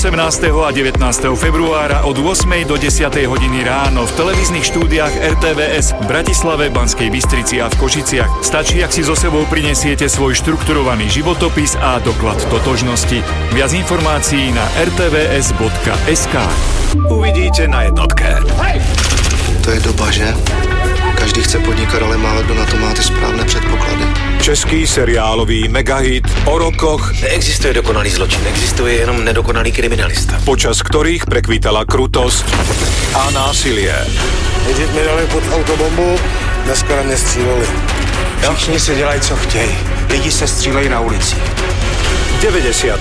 18. a 19. februára od 8. do 10. hodiny ráno v televíznych štúdiách RTVS v Bratislave, Banskej Bystrici a v Košiciach. Stačí, ak si so sebou prinesiete svoj štrukturovaný životopis a doklad totožnosti. Viac informácií na rtvs.sk Uvidíte na jednotke. Hej! To je doba, že? Každý chce podnikat, ale málo kdo na to má ty správné předpoklady. Český seriálový megahit o rokoch, Neexistuje dokonalý zločin, existuje jenom nedokonalý kriminalista. počas ktorých prekvítala krutosť a násilie. Nejdřív mi dali pod autobombu, dneska na mě stříleli. Všichni si dělají, co chtějí. Lidi se střílejí na ulici. 90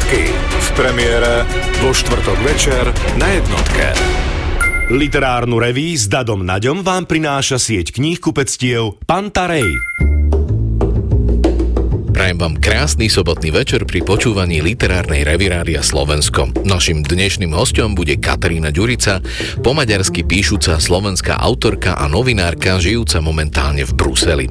v premiére vo štvrtok večer na jednotke. Literárnu reví s Dadom Naďom vám prináša sieť kníh kupectiev Pantarej. Prajem vám krásny sobotný večer pri počúvaní literárnej revirádia Slovensko. Našim dnešným hostom bude Katarína Ďurica, po píšuca slovenská autorka a novinárka, žijúca momentálne v Bruseli.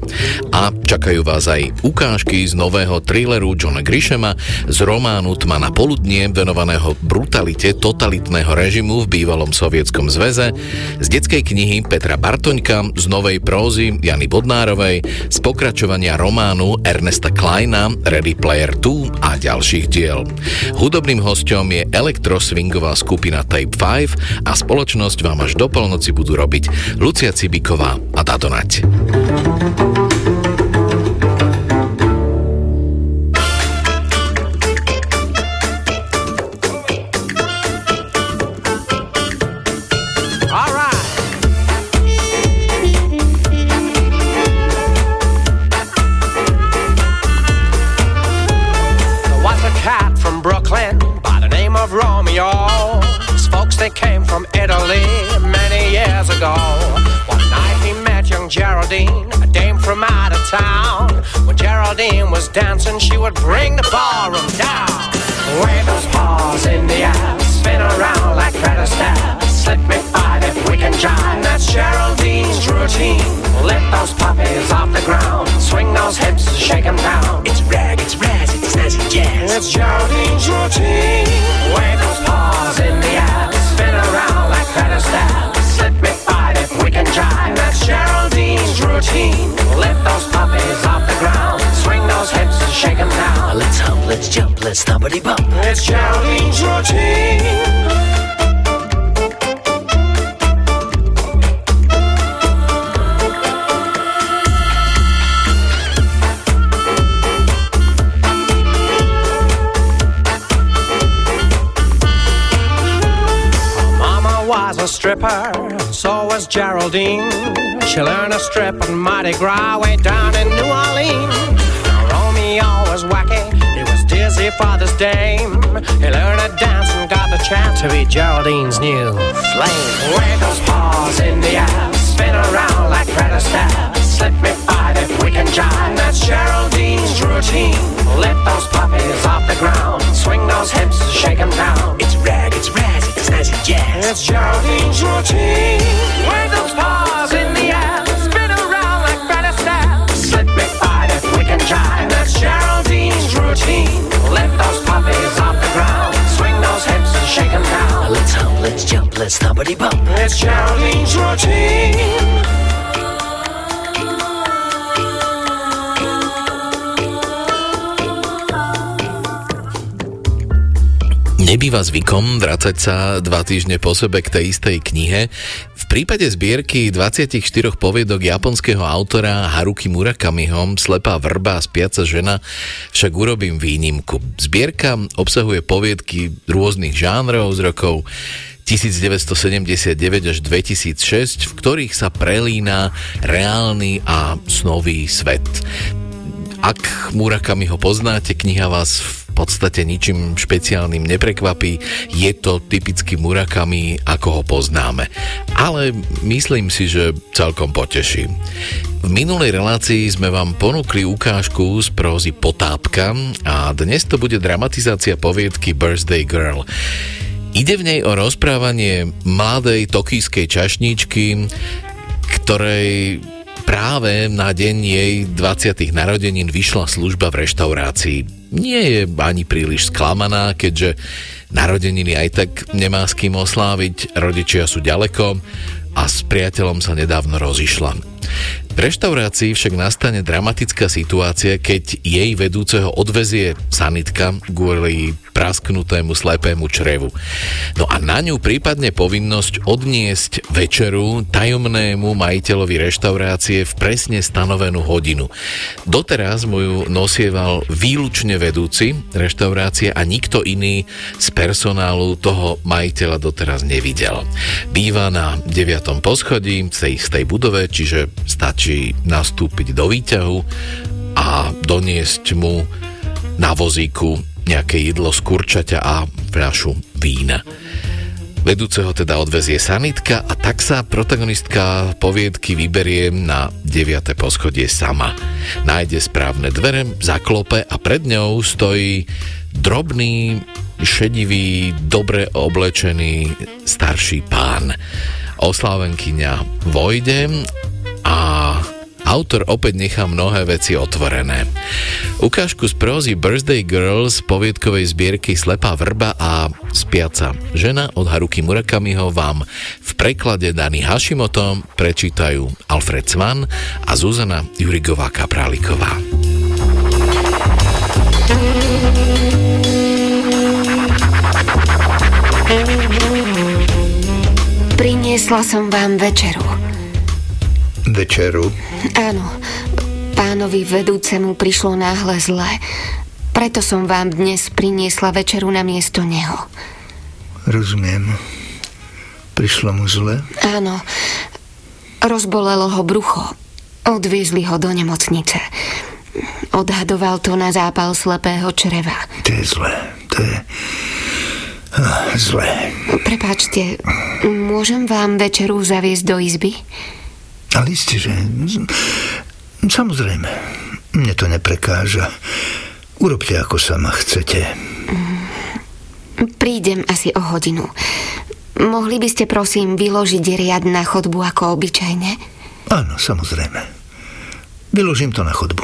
A čakajú vás aj ukážky z nového thrilleru Johna Grishama, z románu Tma na poludnie, venovaného brutalite totalitného režimu v bývalom sovietskom zväze, z detskej knihy Petra Bartoňka, z novej prózy Jany Bodnárovej, z pokračovania románu Ernesta Kleina Ready Player 2 a ďalších diel. Hudobným hostom je elektroswingová skupina Tape 5 a spoločnosť vám až do polnoci budú robiť Lucia Cibiková a Tato was dancing, she would bring the ballroom down. Wave those paws in the air, spin around like Fred Astaire. Slip me five if we can jive. That's Geraldine's routine. Lift those puppies off the ground. Swing those hips, shake 'em down. It's rag, it's raz, it's snazzy jazz. It's Geraldine's routine. Wave those paws in the air. Spin around like Fred if we can jive. That's Geraldine's routine. Lift those puppies off the ground. Swing those hips, and shake 'em down. Let's hump, let's jump, let's stompity bump. It's Geraldine's routine. Mama was a stripper, so was Geraldine. She learned a strip on Mardi Gras way down in New Orleans. Romeo was wacky, he was dizzy for this dame. He learned to dance and got the chance to be Geraldine's new flame. Wave those paws in the air, spin around like Fred Astaire. Slip me five if we can jive. That's Geraldine's routine. Lift those puppies off the ground, swing those hips, shake 'em down. It's rag, it's raz, it's snazzy jazz. It's Geraldine's routine. Wave those paws in the air, spin around like Fred Astaire. Slip me five if we can jive. That's Geraldine's routine. Lift those puppies off the ground, swing those hips and shake 'em down. Let's hump, let's jump, let's stompity bump. It's Geraldine's routine. Nebýva zvykom vracať sa dva týždne po sebe k tej istej knihe. V prípade zbierky 24 poviedok japonského autora Haruki Murakamiho Slepá vrba a spiaca žena však urobím výnimku. Zbierka obsahuje poviedky rôznych žánrov z rokov 1979 až 2006, v ktorých sa prelína reálny a snový svet. Ak Murakami ho poznáte, kniha vás v podstate ničím špeciálnym neprekvapí. Je to typický Murakami, ako ho poznáme. Ale myslím si, že celkom poteší. V minulej relácii sme vám ponúkli ukážku z prózy Potápka a dnes to bude dramatizácia poviedky Birthday Girl. Ide v nej o rozprávanie mladej tokijskej čašníčky, ktorej práve na deň jej 20. narodenín vyšla služba v reštaurácii. Nie je ani príliš sklamaná, keďže Narodeniny aj tak nemá s kým osláviť, rodičia sú ďaleko a s priateľom sa nedávno rozišla. V reštaurácii však nastane dramatická situácia, keď jej vedúceho odvezie sanitka kvôli prasknutému slepému črevu. No a na ňu prípadne povinnosť odniesť večeru tajomnému majiteľovi reštaurácie v presne stanovenú hodinu. Doteraz mu ju nosieval výlučne vedúci reštaurácie a nikto iný z personálu toho majiteľa doteraz nevidel. Býva na 9. poschodí v tej istej budove, čiže stačí nastúpiť do výťahu a doniesť mu na vozíku nejaké jedlo z kurčaťa a fľašu vína. Vedúceho teda odvezie sanitka a tak sa protagonistka poviedky vyberie na 9. poschodie sama. Nájde správne dvere, zaklope a pred ňou stojí drobný, šedivý, dobre oblečený starší pán. Oslávenkyňa vojde a autor opäť nechá mnohé veci otvorené. Ukážku z prózy Birthday Girls poviedkovej zbierky Slepá vrba a Spiaca žena od Haruki Murakamiho vám v preklade Dany Hashimoto prečítajú Alfred Svan a Zuzana Jurigová Kapráliková. Priniesla som vám večeru. Večeru? Áno. Pánovi vedúcemu prišlo náhle zle. Preto som vám dnes priniesla večeru na miesto neho. Rozumiem. Prišlo mu zle? Áno. Rozbolelo ho brucho. Odviezli ho do nemocnice. Odhadoval to na zápal slepého čreva. To je zlé. To je... Ah, zlé. Prepáčte, môžem vám večeru zaviesť do izby? Ale isté, že... Samozrejme, mne to neprekáža. Urobte, ako sama chcete. Prídem asi o hodinu. Mohli by ste prosím vyložiť riad na chodbu ako obyčajne? Áno, samozrejme. Vyložím to na chodbu.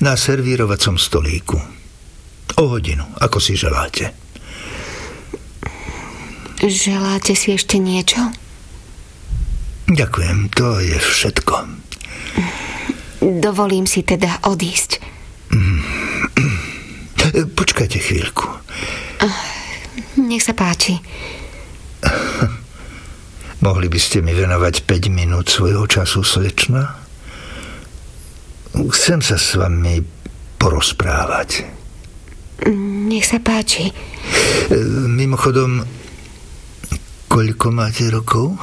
Na servírovacom stolíku. O hodinu, ako si želáte. Želáte si ešte niečo? Ďakujem, to je všetko. Dovolím si teda odísť. Počkajte chvíľku. Nech sa páči. Mohli by ste mi venovať 5 minút svojho času, slečna? Chcem sa s vami porozprávať. Nech sa páči. Mimochodom, Koľko máte rokov?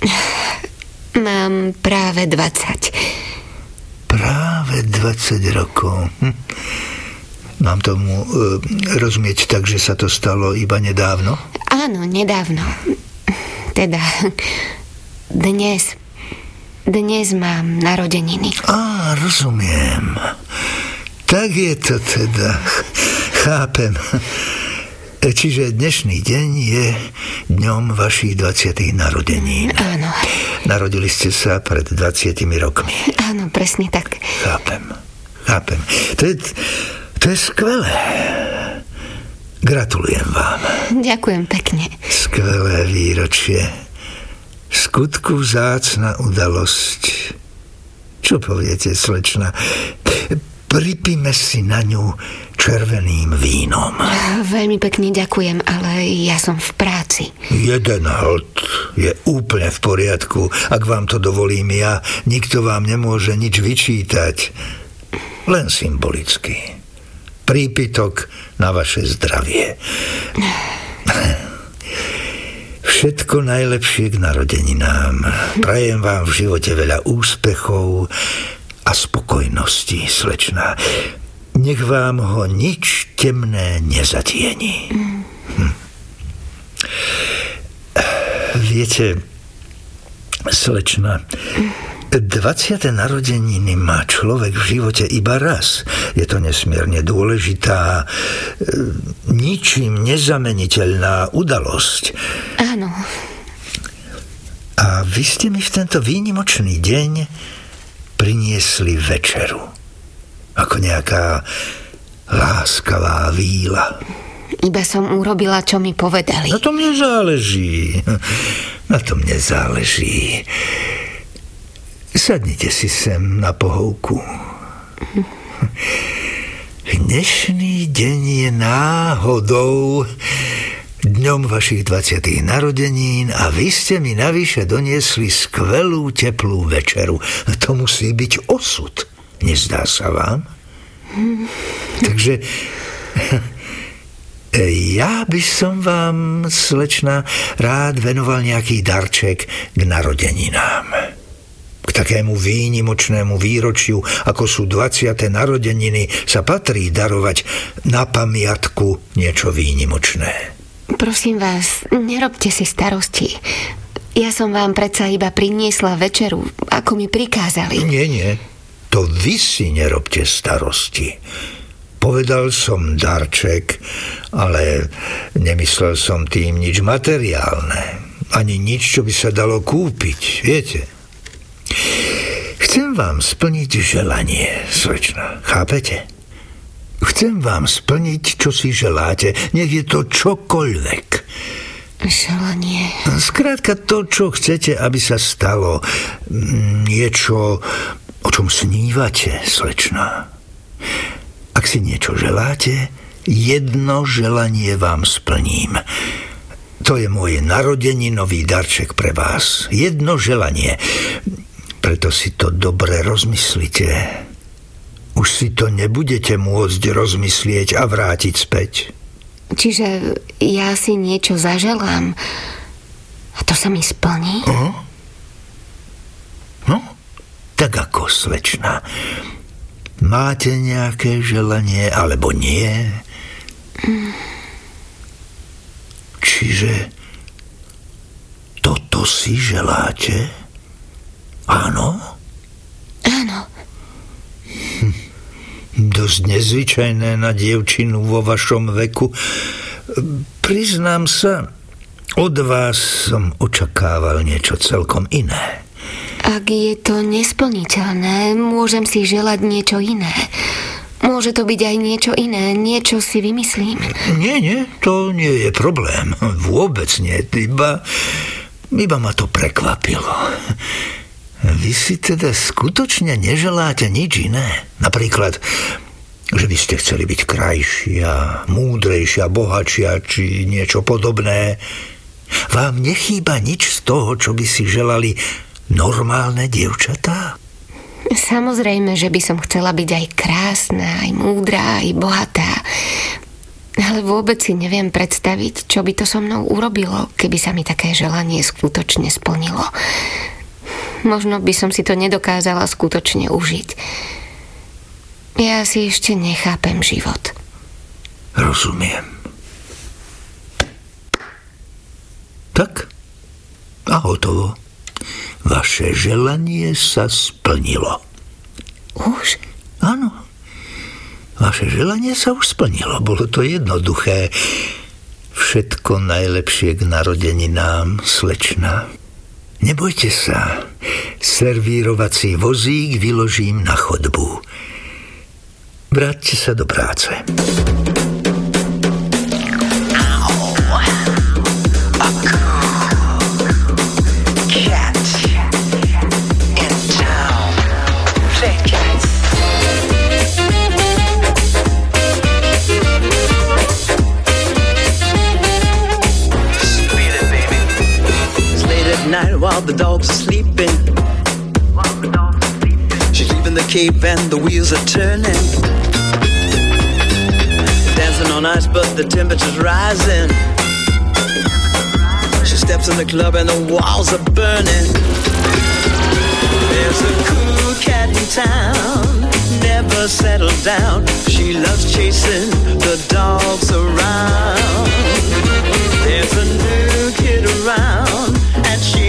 Mám práve 20. Práve 20 rokov. Hm. Mám tomu e, rozumieť tak, že sa to stalo iba nedávno? Áno, nedávno. Teda dnes. Dnes mám narodeniny. Á, rozumiem. Tak je to teda. Chápem. Čiže dnešný deň je dňom vašich 20. narodení. Áno. Narodili ste sa pred 20 rokmi. Áno, presne tak. Chápem, chápem. To je, to je skvelé. Gratulujem vám. Ďakujem pekne. Skvelé výročie. Skutku vzácna udalosť. Čo poviete, slečna? Pripíme si na ňu červeným vínom. Veľmi pekne ďakujem, ale ja som v práci. Jeden hold je úplne v poriadku. Ak vám to dovolím ja, nikto vám nemôže nič vyčítať. Len symbolicky. Prípitok na vaše zdravie. Všetko najlepšie k narodeninám. Prajem vám v živote veľa úspechov, a spokojnosti, slečná. Nech vám ho nič temné nezatieni. Hm. Viete, slečna, 20. narodeniny má človek v živote iba raz. Je to nesmierne dôležitá, e, ničím nezameniteľná udalosť. Áno. A vy ste mi v tento výnimočný deň priniesli večeru. Ako nejaká láskavá víla. Iba som urobila, čo mi povedali. Na tom nezáleží. Na tom nezáleží. Sadnite si sem na pohovku. Dnešný deň je náhodou dňom vašich 20. narodenín a vy ste mi navyše doniesli skvelú teplú večeru. To musí byť osud. Nezdá sa vám? Takže ja by som vám, slečna, rád venoval nejaký darček k narodeninám. K takému výnimočnému výročiu, ako sú 20. narodeniny, sa patrí darovať na pamiatku niečo výnimočné. Prosím vás, nerobte si starosti. Ja som vám predsa iba priniesla večeru, ako mi prikázali. Nie, nie. To vy si nerobte starosti. Povedal som darček, ale nemyslel som tým nič materiálne. Ani nič, čo by sa dalo kúpiť, viete. Chcem vám splniť želanie, slečna, chápete? Chcem vám splniť, čo si želáte, nech je to čokoľvek. Želanie. Skrátka to, čo chcete, aby sa stalo. Niečo, O čom snívate, slečná? Ak si niečo želáte, jedno želanie vám splním. To je môj narodeninový darček pre vás. Jedno želanie. Preto si to dobre rozmyslite. Už si to nebudete môcť rozmyslieť a vrátiť späť. Čiže ja si niečo zaželám a to sa mi splní? Uh-huh. No, tak ako slečna. Máte nejaké želanie, alebo nie? Čiže toto si želáte? Áno. Hm, dosť nezvyčajné na dievčinu vo vašom veku. Priznám sa, od vás som očakával niečo celkom iné. Ak je to nesplniteľné, môžem si želať niečo iné. Môže to byť aj niečo iné, niečo si vymyslím. Nie, nie, to nie je problém. Vôbec nie, iba, iba ma to prekvapilo. Vy si teda skutočne neželáte nič iné? Napríklad, že by ste chceli byť krajšia, múdrejšia, bohatšia, či niečo podobné. Vám nechýba nič z toho, čo by si želali normálne dievčatá? Samozrejme, že by som chcela byť aj krásna, aj múdra, aj bohatá. Ale vôbec si neviem predstaviť, čo by to so mnou urobilo, keby sa mi také želanie skutočne splnilo. Možno by som si to nedokázala skutočne užiť. Ja si ešte nechápem život. Rozumiem. Tak a hotovo. Vaše želanie sa splnilo. Už? Áno. Vaše želanie sa už splnilo. Bolo to jednoduché. Všetko najlepšie k narodeninám, slečna. Nebojte sa. Servírovací vozík vyložím na chodbu. Vráťte sa do práce. While the dogs are sleeping. She's leaving the cave and the wheels are turning. Dancing on ice, but the temperature's rising. She steps in the club and the walls are burning. There's a cool cat in town, never settled down. She loves chasing the dogs around. There's a new kid around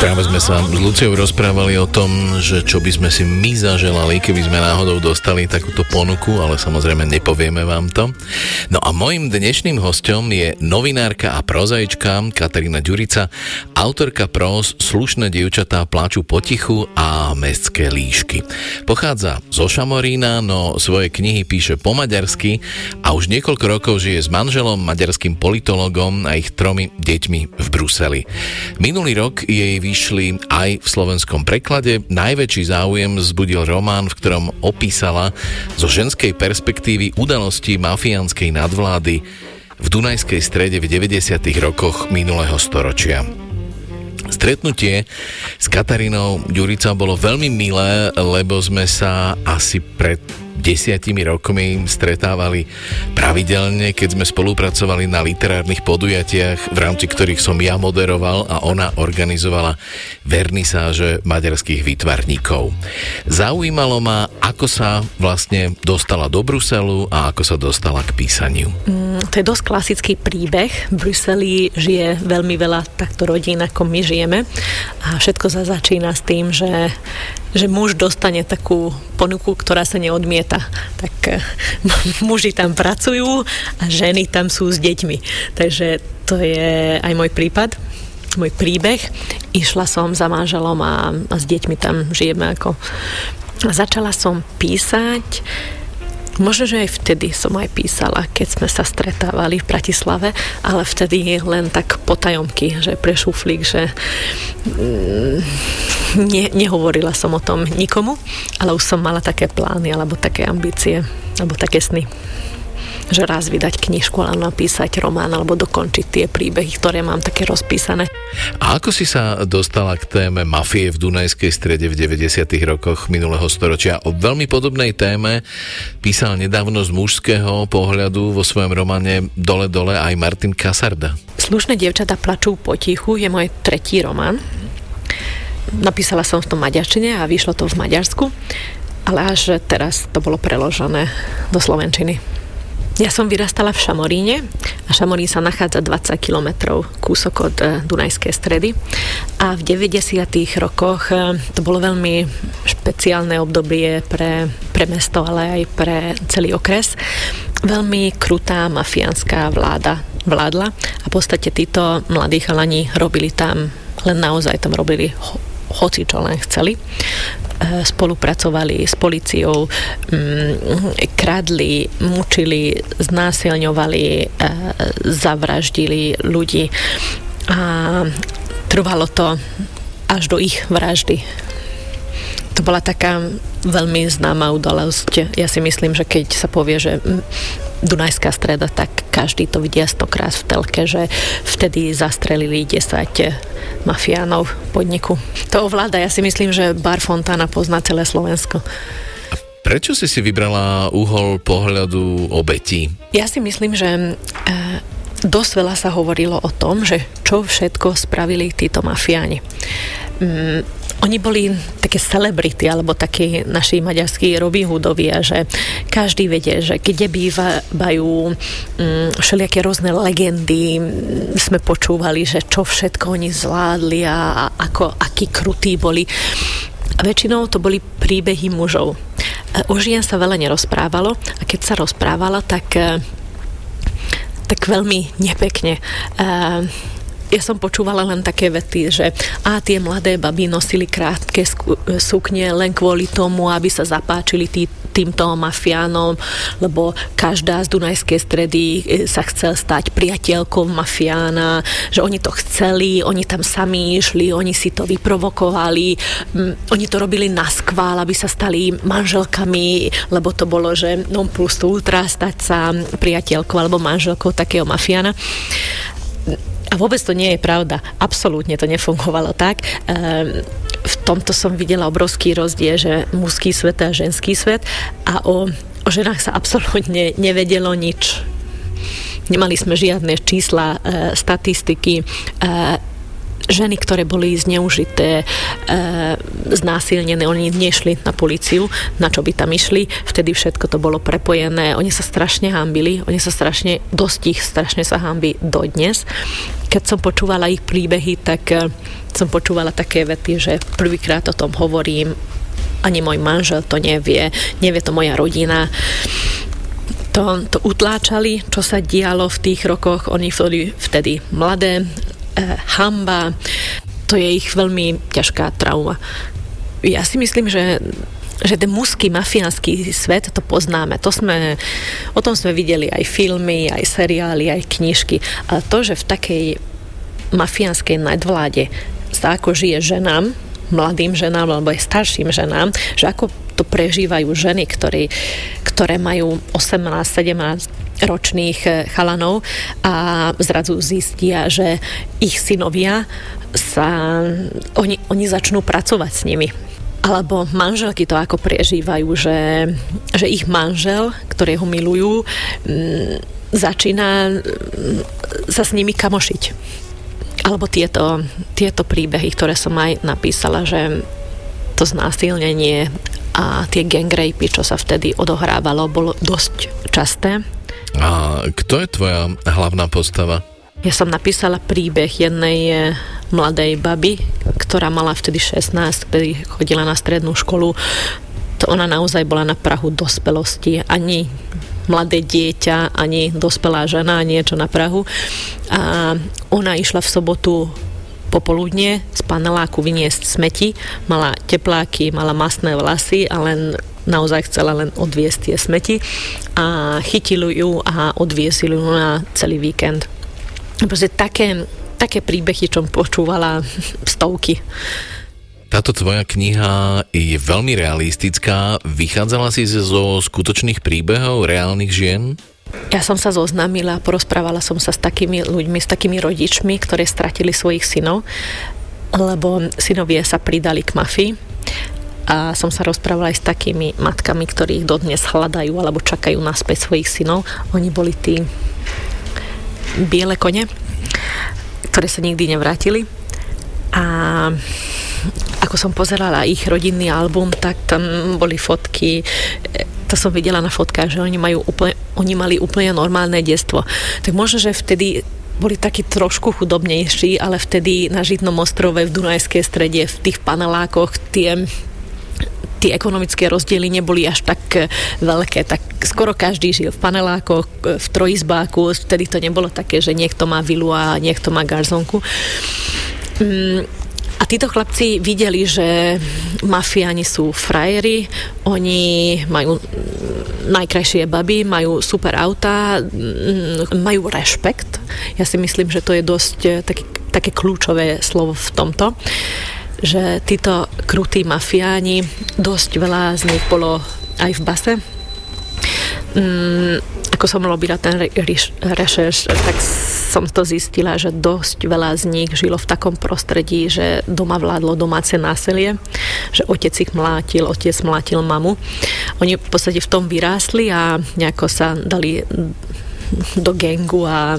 Práve sme sa s Luciou rozprávali o tom, že čo by sme si my zaželali, keby sme náhodou dostali takúto ponuku, ale samozrejme nepovieme vám to. No a mojim dnešným hostom je novinárka a prozaička Katarína Ďurica, autorka próz Slušné dievčatá pláču potichu a Mestské líšky. Pochádza zo Šamorína, no svoje knihy píše po maďarsky a už niekoľko rokov žije s manželom, maďarským politologom a ich tromi deťmi v Bruseli. Minulý rok jej vyšli aj v slovenskom preklade. Najväčší záujem zbudil román, v ktorom opísala zo ženskej perspektívy udalosti mafiánskej nadvlády v Dunajskej strede v 90. rokoch minulého storočia. Stretnutie s Katarínou Ďurica bolo veľmi milé, lebo sme sa asi pred desiatimi rokmi stretávali pravidelne, keď sme spolupracovali na literárnych podujatiach, v rámci ktorých som ja moderoval a ona organizovala vernisáže maďarských výtvarníkov. Zaujímalo ma, ako sa vlastne dostala do Bruselu a ako sa dostala k písaniu. Mm, to je dosť klasický príbeh. V Bruseli žije veľmi veľa takto rodín, ako my žijeme a všetko sa začína s tým, že že muž dostane takú ponuku, ktorá sa neodmieta. Tak eh, muži tam pracujú a ženy tam sú s deťmi. Takže to je aj môj prípad, môj príbeh. Išla som za manželom a, a s deťmi tam žijeme ako... A začala som písať Možno, že aj vtedy som aj písala, keď sme sa stretávali v Bratislave, ale vtedy len tak potajomky, že pre že mm, ne, nehovorila som o tom nikomu, ale už som mala také plány alebo také ambície alebo také sny že raz vydať knižku, ale napísať román alebo dokončiť tie príbehy, ktoré mám také rozpísané. A ako si sa dostala k téme mafie v Dunajskej strede v 90. rokoch minulého storočia? O veľmi podobnej téme písal nedávno z mužského pohľadu vo svojom románe Dole dole aj Martin Kasarda. Slušné dievčatá plačú potichu je môj tretí román. Napísala som v tom maďarčine a vyšlo to v Maďarsku, ale až teraz to bolo preložené do Slovenčiny. Ja som vyrastala v Šamoríne a Šamorín sa nachádza 20 kilometrov kúsok od e, Dunajskej stredy a v 90. rokoch e, to bolo veľmi špeciálne obdobie pre, pre mesto, ale aj pre celý okres. Veľmi krutá mafiánska vláda vládla a v podstate títo mladí chalani robili tam len naozaj tam robili hoci čo len chceli. E, spolupracovali s policiou, mm, kradli, mučili, znásilňovali, e, zavraždili ľudí a trvalo to až do ich vraždy. To bola taká veľmi známa udalosť. Ja si myslím, že keď sa povie, že Dunajská streda, tak každý to vidia stokrát v telke, že vtedy zastrelili 10 mafiánov podniku. To ovláda, ja si myslím, že Bar Fontana pozná celé Slovensko. Prečo si si vybrala uhol pohľadu obetí? Ja si myslím, že e, dosť veľa sa hovorilo o tom, že čo všetko spravili títo mafiáni. Mm, oni boli také celebrity, alebo takí naši maďarskí Robin Hoodovia, že každý vedie, že kde bývajú mm, všelijaké rôzne legendy, sme počúvali, že čo všetko oni zvládli a, ako, akí krutí boli. A väčšinou to boli príbehy mužov. O žien sa veľa nerozprávalo a keď sa rozprávalo, tak tak veľmi nepekne ja som počúvala len také vety, že a tie mladé baby nosili krátke sukne len kvôli tomu, aby sa zapáčili tí, týmto mafiánom, lebo každá z Dunajskej stredy e, sa chcel stať priateľkou mafiána, že oni to chceli, oni tam sami išli, oni si to vyprovokovali, m, oni to robili na skvál, aby sa stali manželkami, lebo to bolo, že non plus ultra stať sa priateľkou alebo manželkou takého mafiána. A vôbec to nie je pravda. Absolútne to nefungovalo tak. Ehm, v tomto som videla obrovský rozdiel, že mužský svet a ženský svet a o, o ženách sa absolútne nevedelo nič. Nemali sme žiadne čísla, e, statistiky, e, ženy, ktoré boli zneužité, e, znásilnené, oni nešli na policiu, na čo by tam išli, vtedy všetko to bolo prepojené, oni sa strašne hambili, oni sa strašne, dosť ich strašne sa hambi dodnes. Keď som počúvala ich príbehy, tak e, som počúvala také vety, že prvýkrát o tom hovorím, ani môj manžel to nevie, nevie to moja rodina to, to utláčali, čo sa dialo v tých rokoch. Oni boli vtedy mladé, hamba, to je ich veľmi ťažká trauma. Ja si myslím, že že ten mužský mafiánsky svet, to poznáme. To sme, o tom sme videli aj filmy, aj seriály, aj knižky. Ale to, že v takej mafiánskej nadvláde sa ako žije ženám, mladým ženám alebo aj starším ženám, že ako to prežívajú ženy, ktorí, ktoré majú 18-17 ročných eh, chalanov a zrazu zistia, že ich synovia sa, oni, oni začnú pracovať s nimi. Alebo manželky to ako prežívajú, že, že ich manžel, ktorého milujú, mm, začína mm, sa s nimi kamošiť. Alebo tieto, tieto príbehy, ktoré som aj napísala, že to znásilnenie a tie gang čo sa vtedy odohrávalo, bolo dosť časté. A kto je tvoja hlavná postava? Ja som napísala príbeh jednej eh, mladej baby, ktorá mala vtedy 16, vtedy chodila na strednú školu. To ona naozaj bola na Prahu dospelosti. Ani mladé dieťa, ani dospelá žena, niečo na Prahu. A ona išla v sobotu popoludne z paneláku vyniesť smeti, mala tepláky, mala masné vlasy a len naozaj chcela len odviesť tie smeti a chytili ju a odviesili ju na celý víkend. Proste také, také príbehy, čo počúvala stovky. Táto tvoja kniha je veľmi realistická. Vychádzala si zo skutočných príbehov reálnych žien? Ja som sa zoznámila, porozprávala som sa s takými ľuďmi, s takými rodičmi, ktorí stratili svojich synov, lebo synovie sa pridali k mafii a som sa rozprávala aj s takými matkami, ktorí ich dodnes hľadajú alebo čakajú naspäť svojich synov. Oni boli tí biele kone, ktoré sa nikdy nevrátili. A ako som pozerala ich rodinný album, tak tam boli fotky to som videla na fotkách, že oni, majú úplne, oni mali úplne normálne detstvo. Tak možno, že vtedy boli takí trošku chudobnejší, ale vtedy na Žitnom ostrove v Dunajskej strede, v tých panelákoch tie tie ekonomické rozdiely neboli až tak e, veľké, tak skoro každý žil v panelákoch, e, v trojizbáku, vtedy to nebolo také, že niekto má vilu a niekto má garzonku. Mm, a títo chlapci videli, že mafiáni sú frajeri, oni majú najkrajšie baby, majú super auta, majú rešpekt. Ja si myslím, že to je dosť eh, také, také kľúčové slovo v tomto že títo krutí mafiáni, dosť veľa z nich bolo aj v base. Mm, ako som robila ten rešerš, tak som to zistila, že dosť veľa z nich žilo v takom prostredí, že doma vládlo domáce násilie, že otec ich mlátil, otec mlátil mamu. Oni v podstate v tom vyrástli a nejako sa dali do gengu a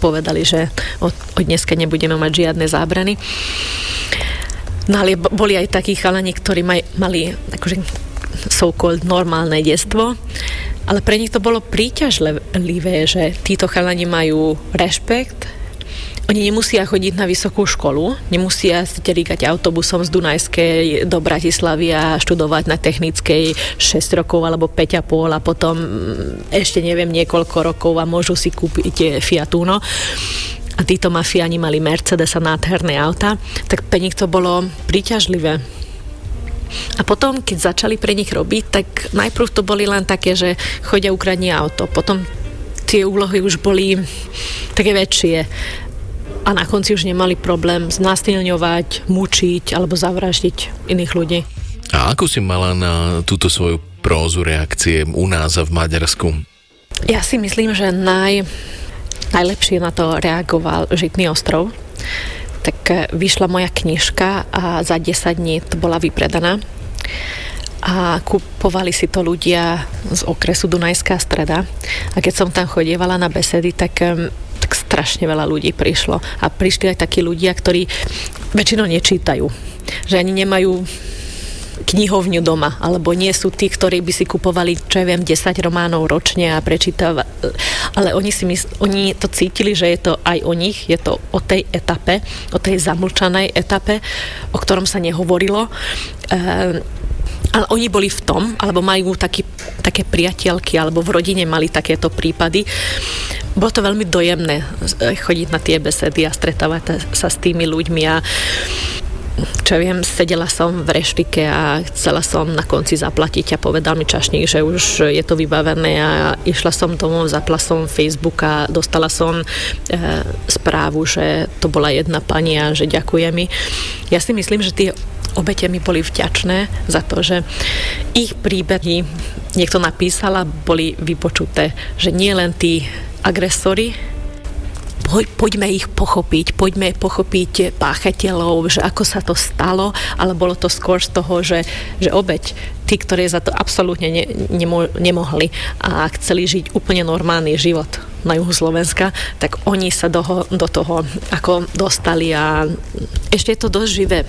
povedali, že od, od dneska nebudeme mať žiadne zábrany. No ale boli aj takí chalani, ktorí maj, mali akože so-called normálne detstvo ale pre nich to bolo príťažlivé, že títo chalani majú rešpekt, oni nemusia chodiť na vysokú školu, nemusia si ríkať autobusom z Dunajskej do Bratislavy a študovať na technickej 6 rokov alebo 5,5 a potom mm, ešte neviem niekoľko rokov a môžu si kúpiť Fiat Uno a títo mafiáni mali Mercedes a nádherné auta, tak pre nich to bolo príťažlivé A potom, keď začali pre nich robiť, tak najprv to boli len také, že chodia ukradni auto. Potom tie úlohy už boli také väčšie a na konci už nemali problém znásilňovať, mučiť alebo zavraždiť iných ľudí. A ako si mala na túto svoju prózu reakcie u nás a v Maďarsku? Ja si myslím, že naj, najlepšie na to reagoval Žitný ostrov. Tak eh, vyšla moja knižka a za 10 dní to bola vypredaná a kupovali si to ľudia z okresu Dunajská streda. A keď som tam chodievala na besedy, tak, tak strašne veľa ľudí prišlo. A prišli aj takí ľudia, ktorí väčšinou nečítajú. Že ani nemajú knihovňu doma, alebo nie sú tí, ktorí by si kupovali, čo ja viem, 10 románov ročne a prečítavali. Ale oni, si mysl- oni to cítili, že je to aj o nich, je to o tej etape, o tej zamlčanej etape, o ktorom sa nehovorilo. E- ale oni boli v tom, alebo majú taký, také priateľky, alebo v rodine mali takéto prípady. Bolo to veľmi dojemné eh, chodiť na tie besedy a stretávať sa s tými ľuďmi a čo viem, sedela som v reštike a chcela som na konci zaplatiť a povedal mi čašník, že už je to vybavené a išla som domov, zapla som Facebook a dostala som e, správu, že to bola jedna pani a že ďakuje mi. Ja si myslím, že tie obete mi boli vďačné za to, že ich príbehy niekto napísal a boli vypočuté, že nie len tí agresori, poďme ich pochopiť, poďme pochopiť páchateľov, že ako sa to stalo, ale bolo to skôr z toho, že, že obeď, tí, ktorí za to absolútne ne, nemo, nemohli a chceli žiť úplne normálny život na juhu Slovenska, tak oni sa do, do toho ako dostali a ešte je to dosť živé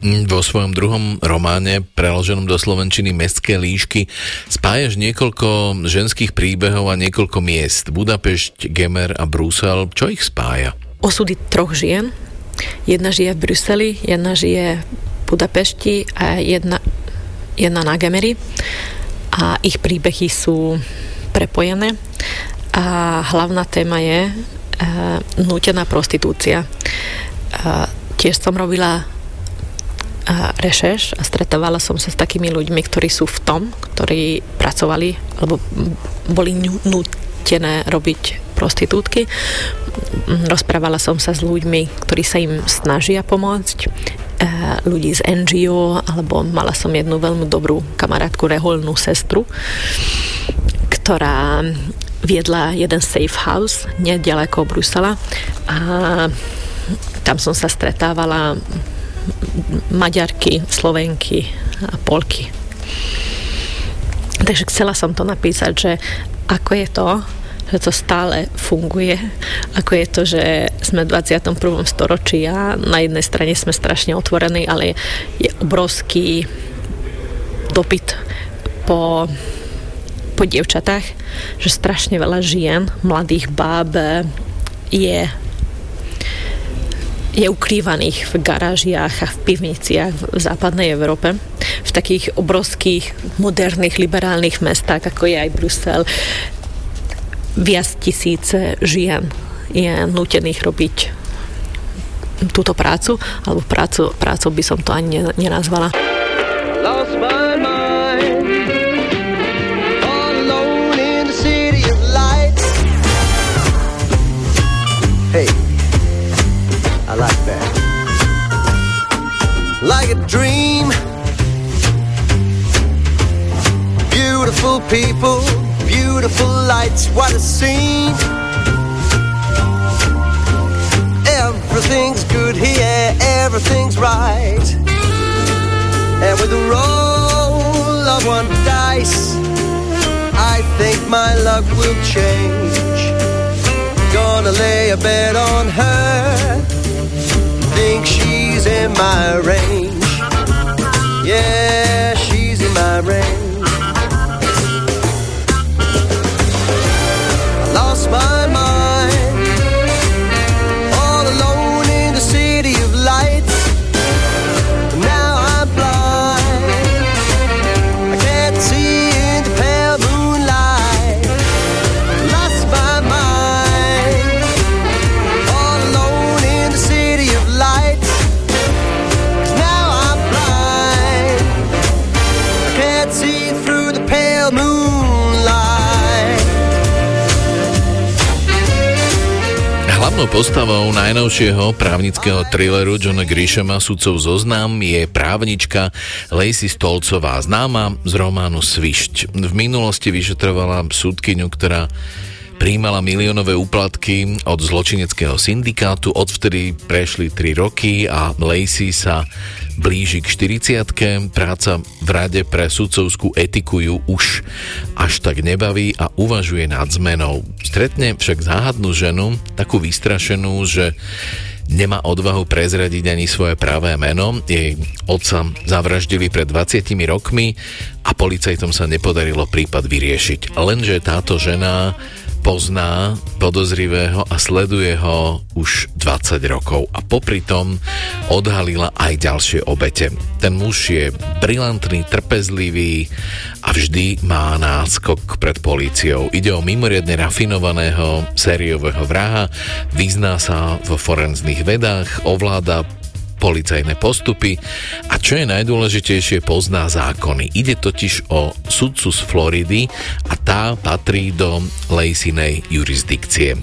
vo svojom druhom románe, preloženom do slovenčiny Mestské líšky, spájaš niekoľko ženských príbehov a niekoľko miest. Budapešť, Gemer a Brusel. Čo ich spája? Osudy troch žien. Jedna žije v Bruseli, jedna žije v Budapešti a jedna, jedna na Gemeri. A ich príbehy sú prepojené. A hlavná téma je uh, nútená prostitúcia. Uh, tiež som robila a rešeš a stretávala som sa s takými ľuďmi, ktorí sú v tom, ktorí pracovali alebo boli nútené robiť prostitútky. Rozprávala som sa s ľuďmi, ktorí sa im snažia pomôcť, e, ľudí z NGO, alebo mala som jednu veľmi dobrú kamarátku, reholnú sestru, ktorá viedla jeden safe house nedaleko Brusela a tam som sa stretávala Maďarky, Slovenky a Polky. Takže chcela som to napísať, že ako je to, že to stále funguje, ako je to, že sme v 21. storočí a na jednej strane sme strašne otvorení, ale je obrovský dopyt po, po dievčatách, že strašne veľa žien, mladých báb je je ukrývaných v garážiach a v pivniciach v západnej Európe, v takých obrovských, moderných, liberálnych mestách, ako je aj Brusel. Viac tisíce žien je nutených robiť túto prácu, alebo prácu, prácu by som to ani nenazvala. Lost people, beautiful lights, what a scene. Everything's good here, everything's right. And with a roll of one dice, I think my luck will change. Gonna lay a bet on her think she's in my range. Yeah, she's in my range. Postavou najnovšieho právnického thrilleru Johna Grishama Sudcov zoznam je právnička Lacey Stolcová, známa z románu Svišť. V minulosti vyšetrovala súdkyňu, ktorá príjmala miliónové úplatky od zločineckého syndikátu, odvtedy prešli 3 roky a Lacey sa blíži k 40 práca v rade pre sudcovskú etiku ju už až tak nebaví a uvažuje nad zmenou. Stretne však záhadnú ženu, takú vystrašenú, že nemá odvahu prezradiť ani svoje pravé meno. Jej otca zavraždili pred 20 rokmi a policajtom sa nepodarilo prípad vyriešiť. Lenže táto žena pozná podozrivého a sleduje ho už 20 rokov a popri tom odhalila aj ďalšie obete. Ten muž je brilantný, trpezlivý a vždy má náskok pred políciou. Ide o mimoriadne rafinovaného sériového vraha, vyzná sa vo forenzných vedách, ovláda policajné postupy a čo je najdôležitejšie, pozná zákony. Ide totiž o sudcu z Floridy a tá patrí do Laceynej jurisdikcie.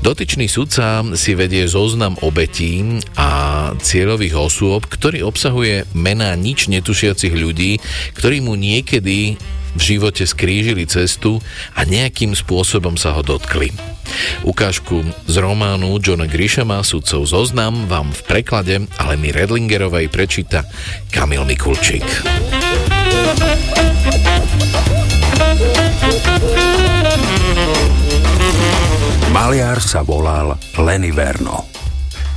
Dotyčný sudca si vedie zoznam obetí a cieľových osôb, ktorý obsahuje mená nič netušiacich ľudí, ktorí mu niekedy v živote skrížili cestu a nejakým spôsobom sa ho dotkli. Ukážku z románu Johna Grishama Sudcov zoznam vám v preklade Aleny Redlingerovej prečíta Kamil Mikulčík. Maliar sa volal Lenny Verno.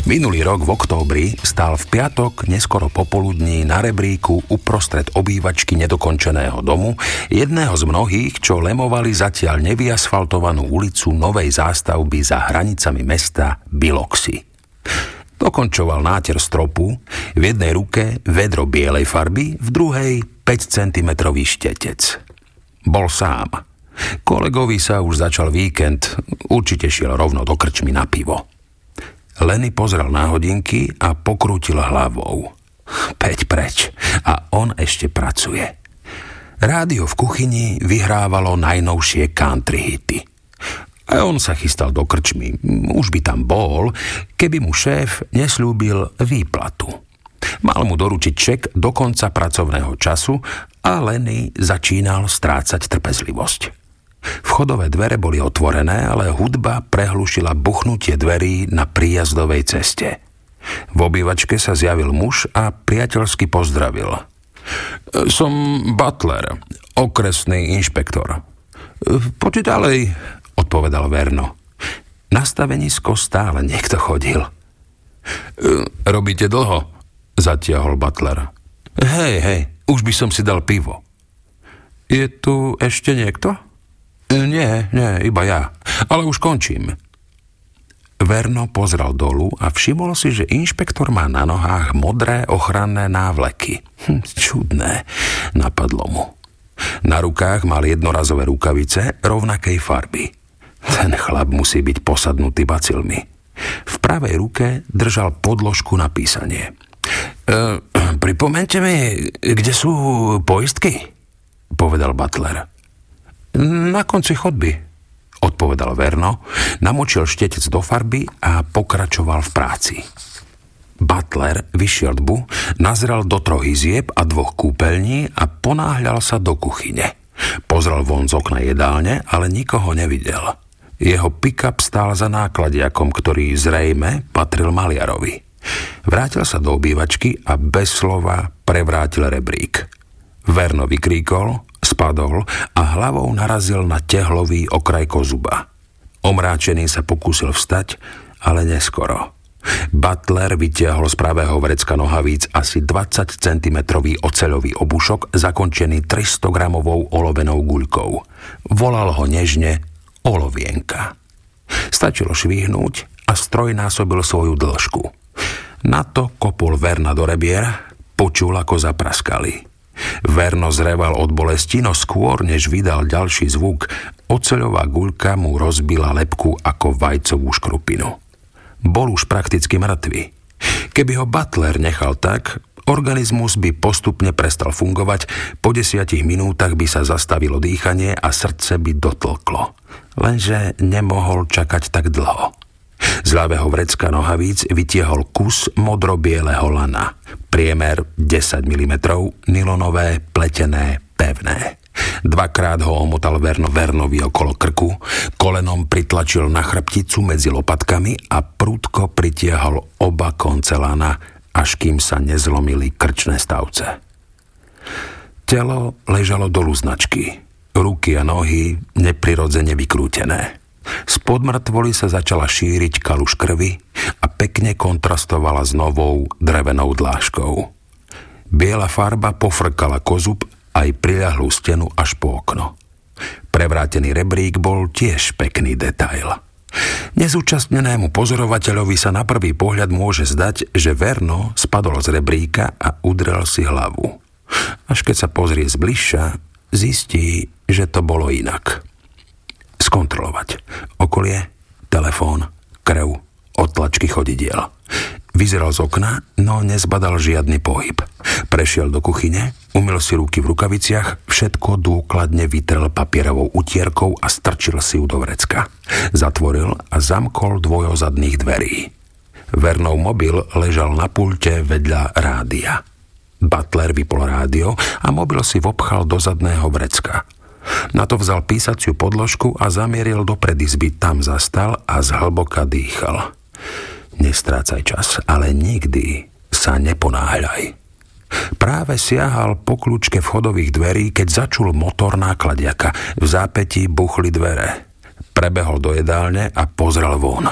Minulý rok v októbri stál v piatok neskoro popoludní na rebríku uprostred obývačky nedokončeného domu, jedného z mnohých, čo lemovali zatiaľ nevyasfaltovanú ulicu novej zástavby za hranicami mesta Biloxi. Dokončoval náter stropu, v jednej ruke vedro bielej farby, v druhej 5 cm štetec. Bol sám. Kolegovi sa už začal víkend, určite šiel rovno do krčmy na pivo. Lenny pozrel na hodinky a pokrútil hlavou. Peť preč. A on ešte pracuje. Rádio v kuchyni vyhrávalo najnovšie country hity. A on sa chystal do krčmy. Už by tam bol, keby mu šéf neslúbil výplatu. Mal mu doručiť ček do konca pracovného času a Lenny začínal strácať trpezlivosť. Vchodové dvere boli otvorené, ale hudba prehlušila buchnutie dverí na príjazdovej ceste. V obývačke sa zjavil muž a priateľsky pozdravil. Som Butler, okresný inšpektor. Poďte ďalej, odpovedal Verno. Na stavenisko stále niekto chodil. Robíte dlho, zatiahol Butler. Hej, hej, už by som si dal pivo. Je tu ešte niekto? Nie, nie, iba ja. Ale už končím. Verno pozrel dolu a všimol si, že inšpektor má na nohách modré ochranné návleky. Hm, čudné, napadlo mu. Na rukách mal jednorazové rukavice rovnakej farby. Ten chlap musí byť posadnutý bacilmi. V pravej ruke držal podložku na písanie. E, pripomente mi, kde sú poistky? Povedal Butler. Na konci chodby, odpovedal Verno, namočil štetec do farby a pokračoval v práci. Butler vyšiel dbu, nazrel do troch izieb a dvoch kúpeľní a ponáhľal sa do kuchyne. Pozrel von z okna jedálne, ale nikoho nevidel. Jeho pick-up stál za nákladiakom, ktorý zrejme patril maliarovi. Vrátil sa do obývačky a bez slova prevrátil rebrík. Verno vykríkol, spadol a hlavou narazil na tehlový okraj kozuba. Omráčený sa pokúsil vstať, ale neskoro. Butler vytiahol z pravého vrecka nohavíc asi 20 cm oceľový obušok zakončený 300 gramovou olovenou guľkou. Volal ho nežne olovienka. Stačilo švihnúť a stroj násobil svoju dĺžku. Na to kopol Verna do rebier, počul ako zapraskali. Verno zreval od bolesti, no skôr, než vydal ďalší zvuk, oceľová guľka mu rozbila lepku ako vajcovú škrupinu. Bol už prakticky mŕtvy. Keby ho Butler nechal tak, organizmus by postupne prestal fungovať, po desiatich minútach by sa zastavilo dýchanie a srdce by dotlklo. Lenže nemohol čakať tak dlho. Z ľavého vrecka nohavíc vytiehol kus modrobieleho lana. Priemer 10 mm, nylonové, pletené, pevné. Dvakrát ho omotal Verno Vernovi okolo krku, kolenom pritlačil na chrbticu medzi lopatkami a prúdko pritiahol oba konce lana, až kým sa nezlomili krčné stavce. Telo ležalo dolu značky, ruky a nohy neprirodzene vykrútené. Spod mŕtvoly sa začala šíriť kaluš krvi a pekne kontrastovala s novou drevenou dláškou. Biela farba pofrkala kozub aj priľahlú stenu až po okno. Prevrátený rebrík bol tiež pekný detail. Nezúčastnenému pozorovateľovi sa na prvý pohľad môže zdať, že Verno spadol z rebríka a udrel si hlavu. Až keď sa pozrie zbližša, zistí, že to bolo inak skontrolovať. Okolie, telefón, krv, odtlačky chodidiel. Vyzeral z okna, no nezbadal žiadny pohyb. Prešiel do kuchyne, umil si ruky v rukaviciach, všetko dôkladne vytrel papierovou utierkou a strčil si ju do vrecka. Zatvoril a zamkol dvojozadných dverí. Vernov mobil ležal na pulte vedľa rádia. Butler vypol rádio a mobil si vopchal do zadného vrecka. Na to vzal písaciu podložku a zamieril do predizby. Tam zastal a zhlboka dýchal. Nestrácaj čas, ale nikdy sa neponáhľaj. Práve siahal po kľúčke vchodových dverí, keď začul motor nákladiaka. V zápätí buchli dvere. Prebehol do jedálne a pozrel von.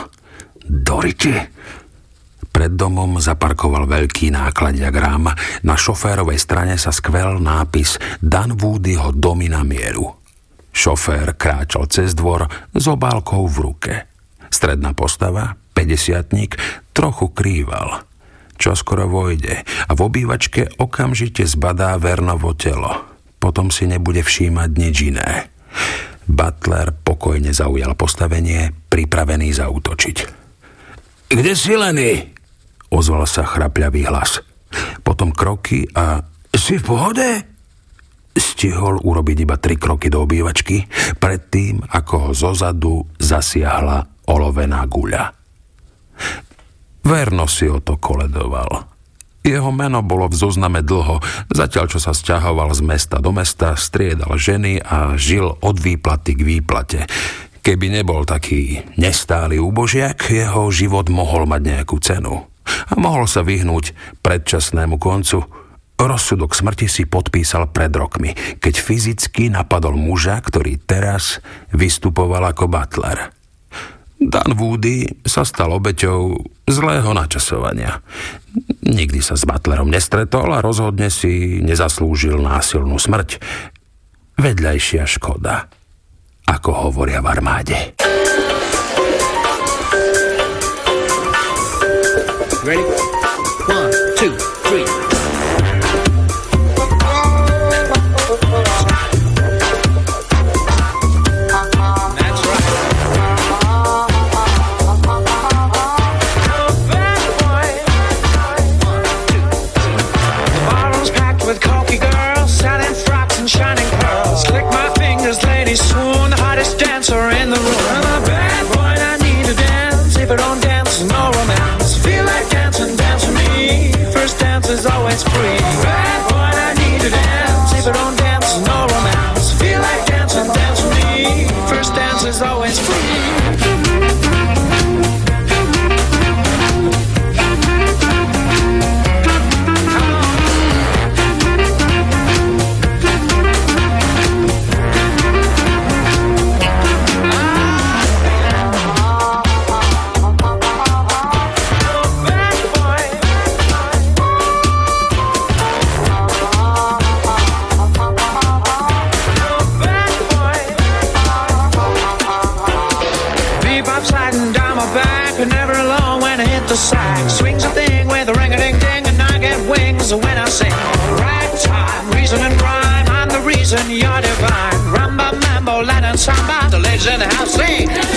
Doriti, pred domom zaparkoval veľký nákladiak rám. Na šoférovej strane sa skvel nápis Dan Woodyho domy na mieru. Šofér kráčal cez dvor s obálkou v ruke. Stredná postava, 50 trochu krýval. Čo skoro vojde a v obývačke okamžite zbadá Vernovo telo. Potom si nebude všímať nič iné. Butler pokojne zaujal postavenie, pripravený zautočiť. Kde si Lenny? Ozval sa chrapľavý hlas. Potom kroky a... Si v pohode? Stihol urobiť iba tri kroky do obývačky, predtým, ako ho zozadu zasiahla olovená guľa. Verno si o to koledoval. Jeho meno bolo v zozname dlho, zatiaľ čo sa sťahoval z mesta do mesta, striedal ženy a žil od výplaty k výplate. Keby nebol taký nestály úbožiak, jeho život mohol mať nejakú cenu a mohol sa vyhnúť predčasnému koncu. Rozsudok smrti si podpísal pred rokmi, keď fyzicky napadol muža, ktorý teraz vystupoval ako butler. Dan Woody sa stal obeťou zlého načasovania. Nikdy sa s Butlerom nestretol a rozhodne si nezaslúžil násilnú smrť. Vedľajšia škoda, ako hovoria v armáde. Ready? you're divine. Rumba, mambo, Latin samba, the legend has sing.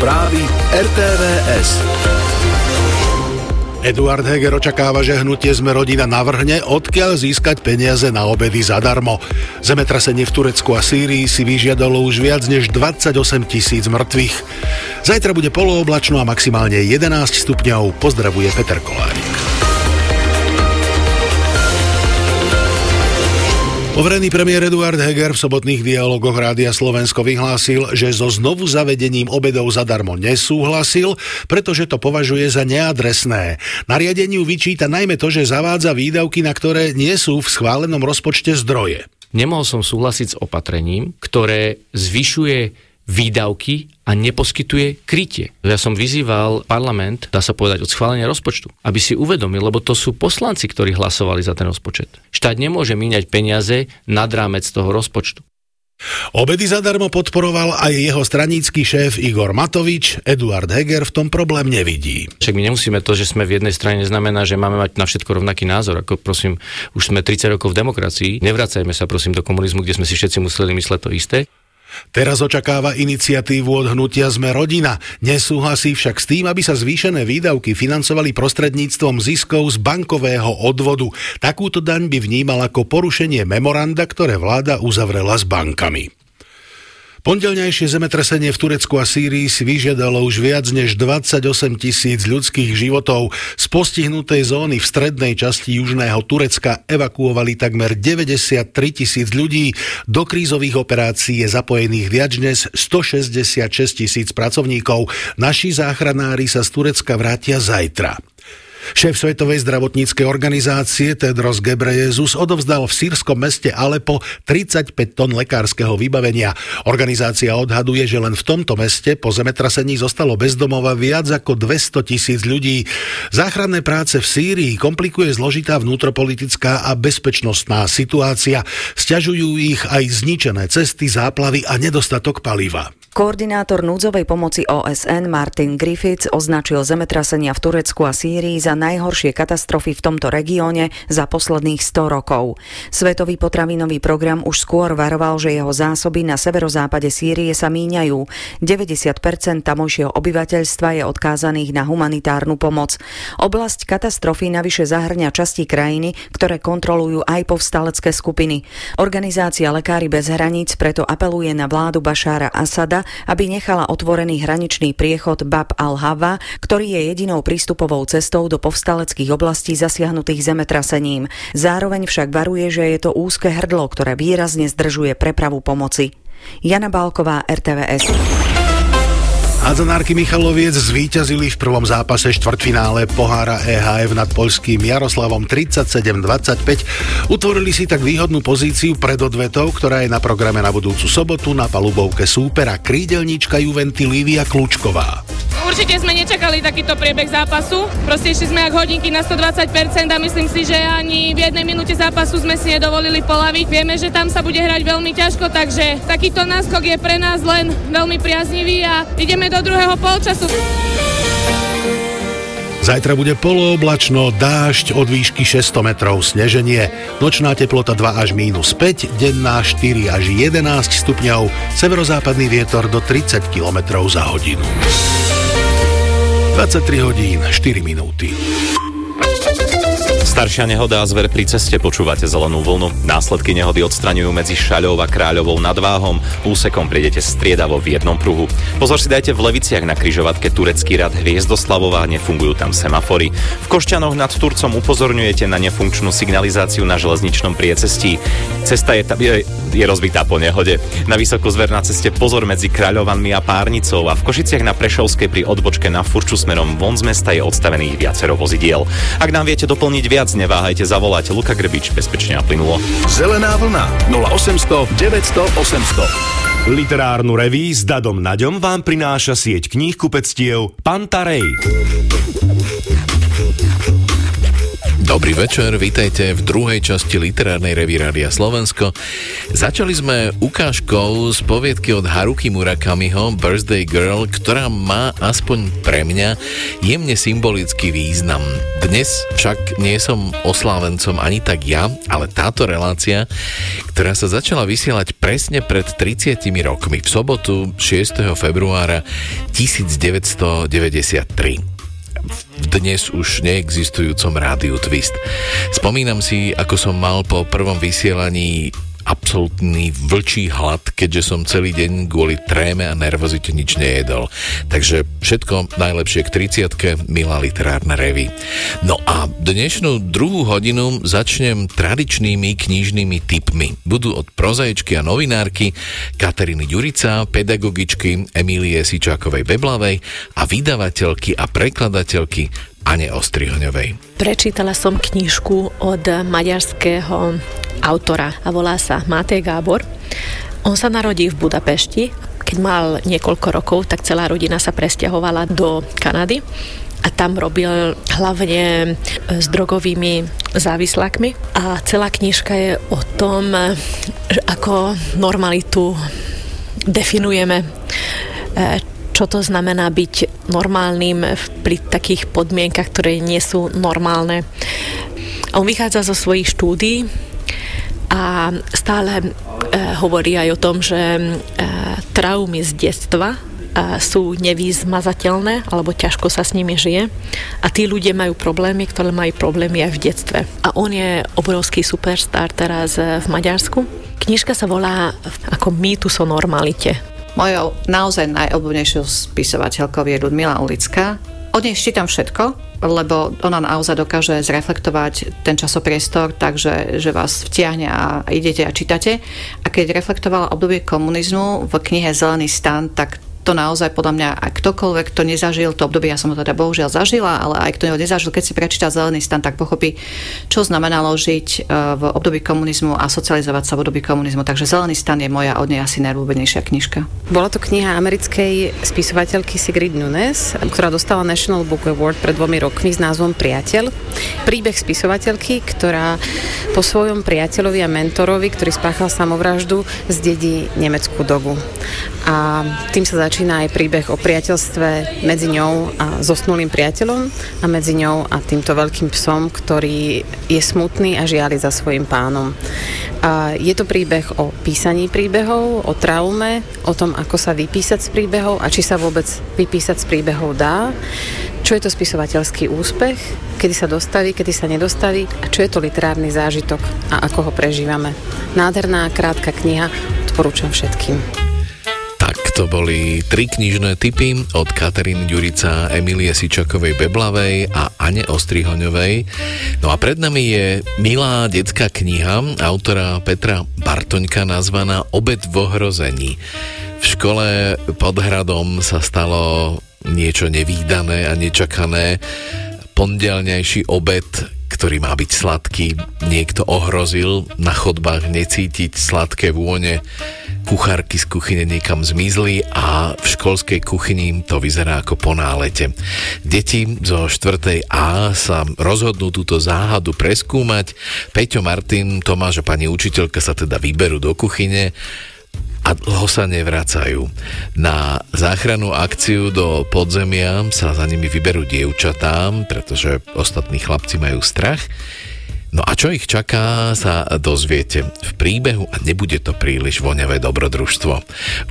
Správy RTVS. Eduard Heger očakáva, že hnutie sme rodina navrhne, odkiaľ získať peniaze na obedy zadarmo. Zemetrasenie v Turecku a Sýrii si vyžiadalo už viac než 28 tisíc mŕtvych. Zajtra bude polooblačno a maximálne 11 stupňov. Pozdravuje Peter Kolárik. Overený premiér Eduard Heger v sobotných dialogoch Rádia Slovensko vyhlásil, že so znovu zavedením obedov zadarmo nesúhlasil, pretože to považuje za neadresné. Nariadeniu vyčíta najmä to, že zavádza výdavky, na ktoré nie sú v schválenom rozpočte zdroje. Nemohol som súhlasiť s opatrením, ktoré zvyšuje výdavky a neposkytuje krytie. Ja som vyzýval parlament, dá sa povedať, od schválenia rozpočtu, aby si uvedomil, lebo to sú poslanci, ktorí hlasovali za ten rozpočet. Štát nemôže míňať peniaze nad rámec toho rozpočtu. Obedy zadarmo podporoval aj jeho stranícky šéf Igor Matovič, Eduard Heger v tom problém nevidí. Však my nemusíme to, že sme v jednej strane, neznamená, že máme mať na všetko rovnaký názor. Ako prosím, už sme 30 rokov v demokracii, nevracajme sa prosím do komunizmu, kde sme si všetci museli mysleť to isté. Teraz očakáva iniciatívu od hnutia Sme rodina. Nesúhlasí však s tým, aby sa zvýšené výdavky financovali prostredníctvom ziskov z bankového odvodu. Takúto daň by vnímal ako porušenie memoranda, ktoré vláda uzavrela s bankami. Pondelňajšie zemetrasenie v Turecku a Sýrii si vyžiadalo už viac než 28 tisíc ľudských životov. Z postihnutej zóny v strednej časti južného Turecka evakuovali takmer 93 tisíc ľudí. Do krízových operácií je zapojených viac než 166 tisíc pracovníkov. Naši záchranári sa z Turecka vrátia zajtra. Šéf Svetovej zdravotníckej organizácie Tedros Gebreyesus odovzdal v sírskom meste Alepo 35 tón lekárskeho vybavenia. Organizácia odhaduje, že len v tomto meste po zemetrasení zostalo bezdomova viac ako 200 tisíc ľudí. Záchranné práce v Sýrii komplikuje zložitá vnútropolitická a bezpečnostná situácia. Sťažujú ich aj zničené cesty, záplavy a nedostatok paliva. Koordinátor núdzovej pomoci OSN Martin Griffiths označil zemetrasenia v Turecku a Sýrii za najhoršie katastrofy v tomto regióne za posledných 100 rokov. Svetový potravinový program už skôr varoval, že jeho zásoby na severozápade Sýrie sa míňajú. 90% tamojšieho obyvateľstva je odkázaných na humanitárnu pomoc. Oblasť katastrofy navyše zahrňa časti krajiny, ktoré kontrolujú aj povstalecké skupiny. Organizácia Lekári bez hraníc preto apeluje na vládu Bašára Asada, aby nechala otvorený hraničný priechod Bab al-Hava, ktorý je jedinou prístupovou cestou do povstaleckých oblastí zasiahnutých zemetrasením. Zároveň však varuje, že je to úzke hrdlo, ktoré výrazne zdržuje prepravu pomoci. Jana Bálková, RTVS. Hadzanárky Michaloviec zvíťazili v prvom zápase štvrtfinále pohára EHF nad poľským Jaroslavom 37-25. Utvorili si tak výhodnú pozíciu pred odvetou, ktorá je na programe na budúcu sobotu na palubovke súpera krídelníčka Juventy Lívia Kľúčková. Určite sme nečakali takýto priebeh zápasu. Proste išli sme ako hodinky na 120% a myslím si, že ani v jednej minúte zápasu sme si nedovolili polaviť. Vieme, že tam sa bude hrať veľmi ťažko, takže takýto náskok je pre nás len veľmi priaznivý a ideme do druhého polčasu. Zajtra bude polooblačno, dážď od výšky 600 metrov, sneženie, nočná teplota 2 až mínus 5, denná 4 až 11 stupňov, severozápadný vietor do 30 km za hodinu. 23 hodín 4 minúty. Staršia nehoda a zver pri ceste počúvate zelenú vlnu. Následky nehody odstraňujú medzi Šaľou a Kráľovou nad Váhom. Úsekom prídete striedavo v jednom pruhu. Pozor si dajte v Leviciach na kryžovatke Turecký rad Hviezdoslavová, nefungujú tam semafory. V Košťanoch nad Turcom upozorňujete na nefunkčnú signalizáciu na železničnom priecestí. Cesta je, je, je rozbitá po nehode. Na vysokú zver na ceste pozor medzi Kráľovanmi a Párnicou a v Košiciach na Prešovskej pri odbočke na Furču smerom von z mesta je odstavených viacero vozidiel. Ak nám viete doplniť viac, neváhajte zavolať Luka Grbič bezpečne a plynulo. Zelená vlna 0800 900 800 Literárnu reví s Dadom Naďom vám prináša sieť kníh kupectiev Pantarej. Dobrý večer, vítajte v druhej časti literárnej revy Rádia Slovensko. Začali sme ukážkou z poviedky od Haruki Murakamiho Birthday Girl, ktorá má aspoň pre mňa jemne symbolický význam. Dnes však nie som oslávencom ani tak ja, ale táto relácia, ktorá sa začala vysielať presne pred 30 rokmi v sobotu 6. februára 1993 v dnes už neexistujúcom rádiu Twist. Spomínam si, ako som mal po prvom vysielaní absolútny vlčí hlad, keďže som celý deň kvôli tréme a nervozite nič nejedol. Takže všetko najlepšie k 30 milá literárna revy. No a dnešnú druhú hodinu začnem tradičnými knižnými typmi. Budú od prozaičky a novinárky Kateriny Ďurica, pedagogičky Emílie Sičákovej Beblavej a vydavateľky a prekladateľky Ane Ostrihoňovej. Prečítala som knižku od maďarského autora a volá sa Matej Gábor. On sa narodí v Budapešti. Keď mal niekoľko rokov, tak celá rodina sa presťahovala do Kanady a tam robil hlavne s drogovými závislákmi a celá knižka je o tom, ako normalitu definujeme, čo to znamená byť normálnym pri takých podmienkach, ktoré nie sú normálne. On vychádza zo svojich štúdí a stále e, hovorí aj o tom, že e, traumy z detstva e, sú nevýzmazateľné alebo ťažko sa s nimi žije a tí ľudia majú problémy, ktoré majú problémy aj v detstve. A on je obrovský superstar teraz v Maďarsku. Knižka sa volá ako mýtus o normalite. Mojou naozaj najobľúbenejšou spisovateľkou je Ludmila Ulická. Od nej čítam všetko, lebo ona naozaj dokáže zreflektovať ten časopriestor takže že vás vtiahne a idete a čítate. A keď reflektovala obdobie komunizmu v knihe Zelený stan, tak to naozaj podľa mňa, ak ktokoľvek to nezažil, to obdobie ja som ho teda bohužiaľ zažila, ale aj kto ho nezažil, keď si prečíta Zelený stan, tak pochopí, čo znamenalo žiť e, v období komunizmu a socializovať sa v období komunizmu. Takže Zelený stan je moja od nej asi najľúbenejšia knižka. Bola to kniha americkej spisovateľky Sigrid Nunes, ktorá dostala National Book Award pred dvomi rokmi s názvom Priateľ. Príbeh spisovateľky, ktorá po svojom priateľovi a mentorovi, ktorý spáchal samovraždu, zdedí nemeckú dobu. A tým sa začína aj príbeh o priateľstve medzi ňou a zosnulým priateľom a medzi ňou a týmto veľkým psom, ktorý je smutný a žiali za svojim pánom. A je to príbeh o písaní príbehov, o traume, o tom, ako sa vypísať z príbehov a či sa vôbec vypísať z príbehov dá, čo je to spisovateľský úspech, kedy sa dostaví, kedy sa nedostaví a čo je to literárny zážitok a ako ho prežívame. Nádherná, krátka kniha, odporúčam všetkým. To boli tri knižné typy od Kataríny Ďurica, Emilie Sičakovej Beblavej a Ane Ostrihoňovej. No a pred nami je milá detská kniha autora Petra Bartoňka nazvaná Obed v ohrození. V škole pod hradom sa stalo niečo nevýdané a nečakané. Pondelňajší obed, ktorý má byť sladký, niekto ohrozil, na chodbách necítiť sladké vône kuchárky z kuchyne niekam zmizli a v školskej kuchyni to vyzerá ako po nálete. Deti zo 4. A sa rozhodnú túto záhadu preskúmať. Peťo, Martin, Tomáš a pani učiteľka sa teda vyberú do kuchyne a dlho sa nevracajú. Na záchranu akciu do podzemia sa za nimi vyberú dievčatá, pretože ostatní chlapci majú strach. No a čo ich čaká, sa dozviete v príbehu a nebude to príliš voňavé dobrodružstvo.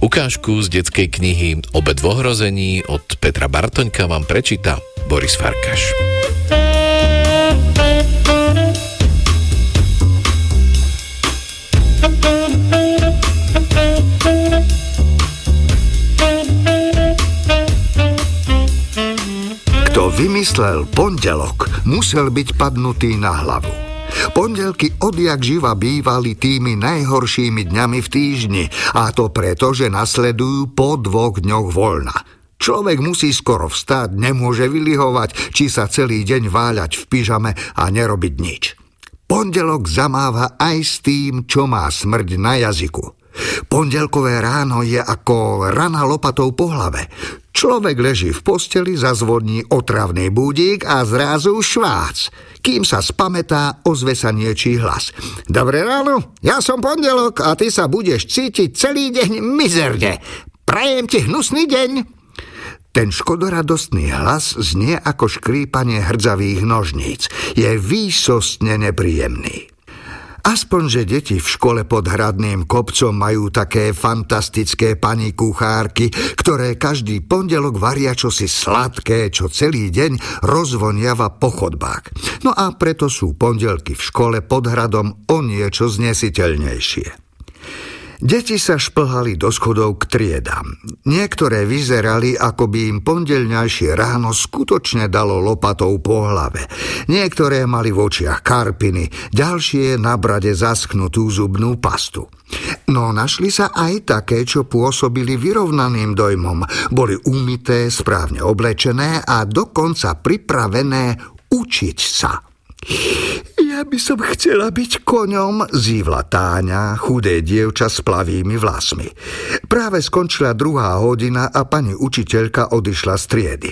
Ukážku z detskej knihy Obed v ohrození od Petra Bartoňka vám prečíta Boris Farkaš. Vymyslel pondelok, musel byť padnutý na hlavu. Pondelky odjak živa bývali tými najhoršími dňami v týždni a to preto, že nasledujú po dvoch dňoch voľna. Človek musí skoro vstať, nemôže vylihovať, či sa celý deň váľať v pyžame a nerobiť nič. Pondelok zamáva aj s tým, čo má smrť na jazyku. Pondelkové ráno je ako rana lopatou po hlave. Človek leží v posteli, zazvoní otravný budík a zrazu švác. Kým sa spametá, ozve sa niečí hlas. Dobré ráno, ja som pondelok a ty sa budeš cítiť celý deň mizerne. Prajem ti hnusný deň. Ten škodoradostný hlas znie ako škrípanie hrdzavých nožníc. Je výsostne nepríjemný. Aspoň, že deti v škole pod hradným kopcom majú také fantastické pani kuchárky, ktoré každý pondelok varia čosi sladké, čo celý deň rozvoniava po chodbách. No a preto sú pondelky v škole pod hradom o niečo znesiteľnejšie. Deti sa šplhali do schodov k triedam. Niektoré vyzerali, ako by im pondelňajšie ráno skutočne dalo lopatou po hlave. Niektoré mali v očiach karpiny, ďalšie na brade zaschnutú zubnú pastu. No našli sa aj také, čo pôsobili vyrovnaným dojmom. Boli umité, správne oblečené a dokonca pripravené učiť sa. Ja by som chcela byť koňom, zívla Táňa, chudé dievča s plavými vlasmi. Práve skončila druhá hodina a pani učiteľka odišla z triedy.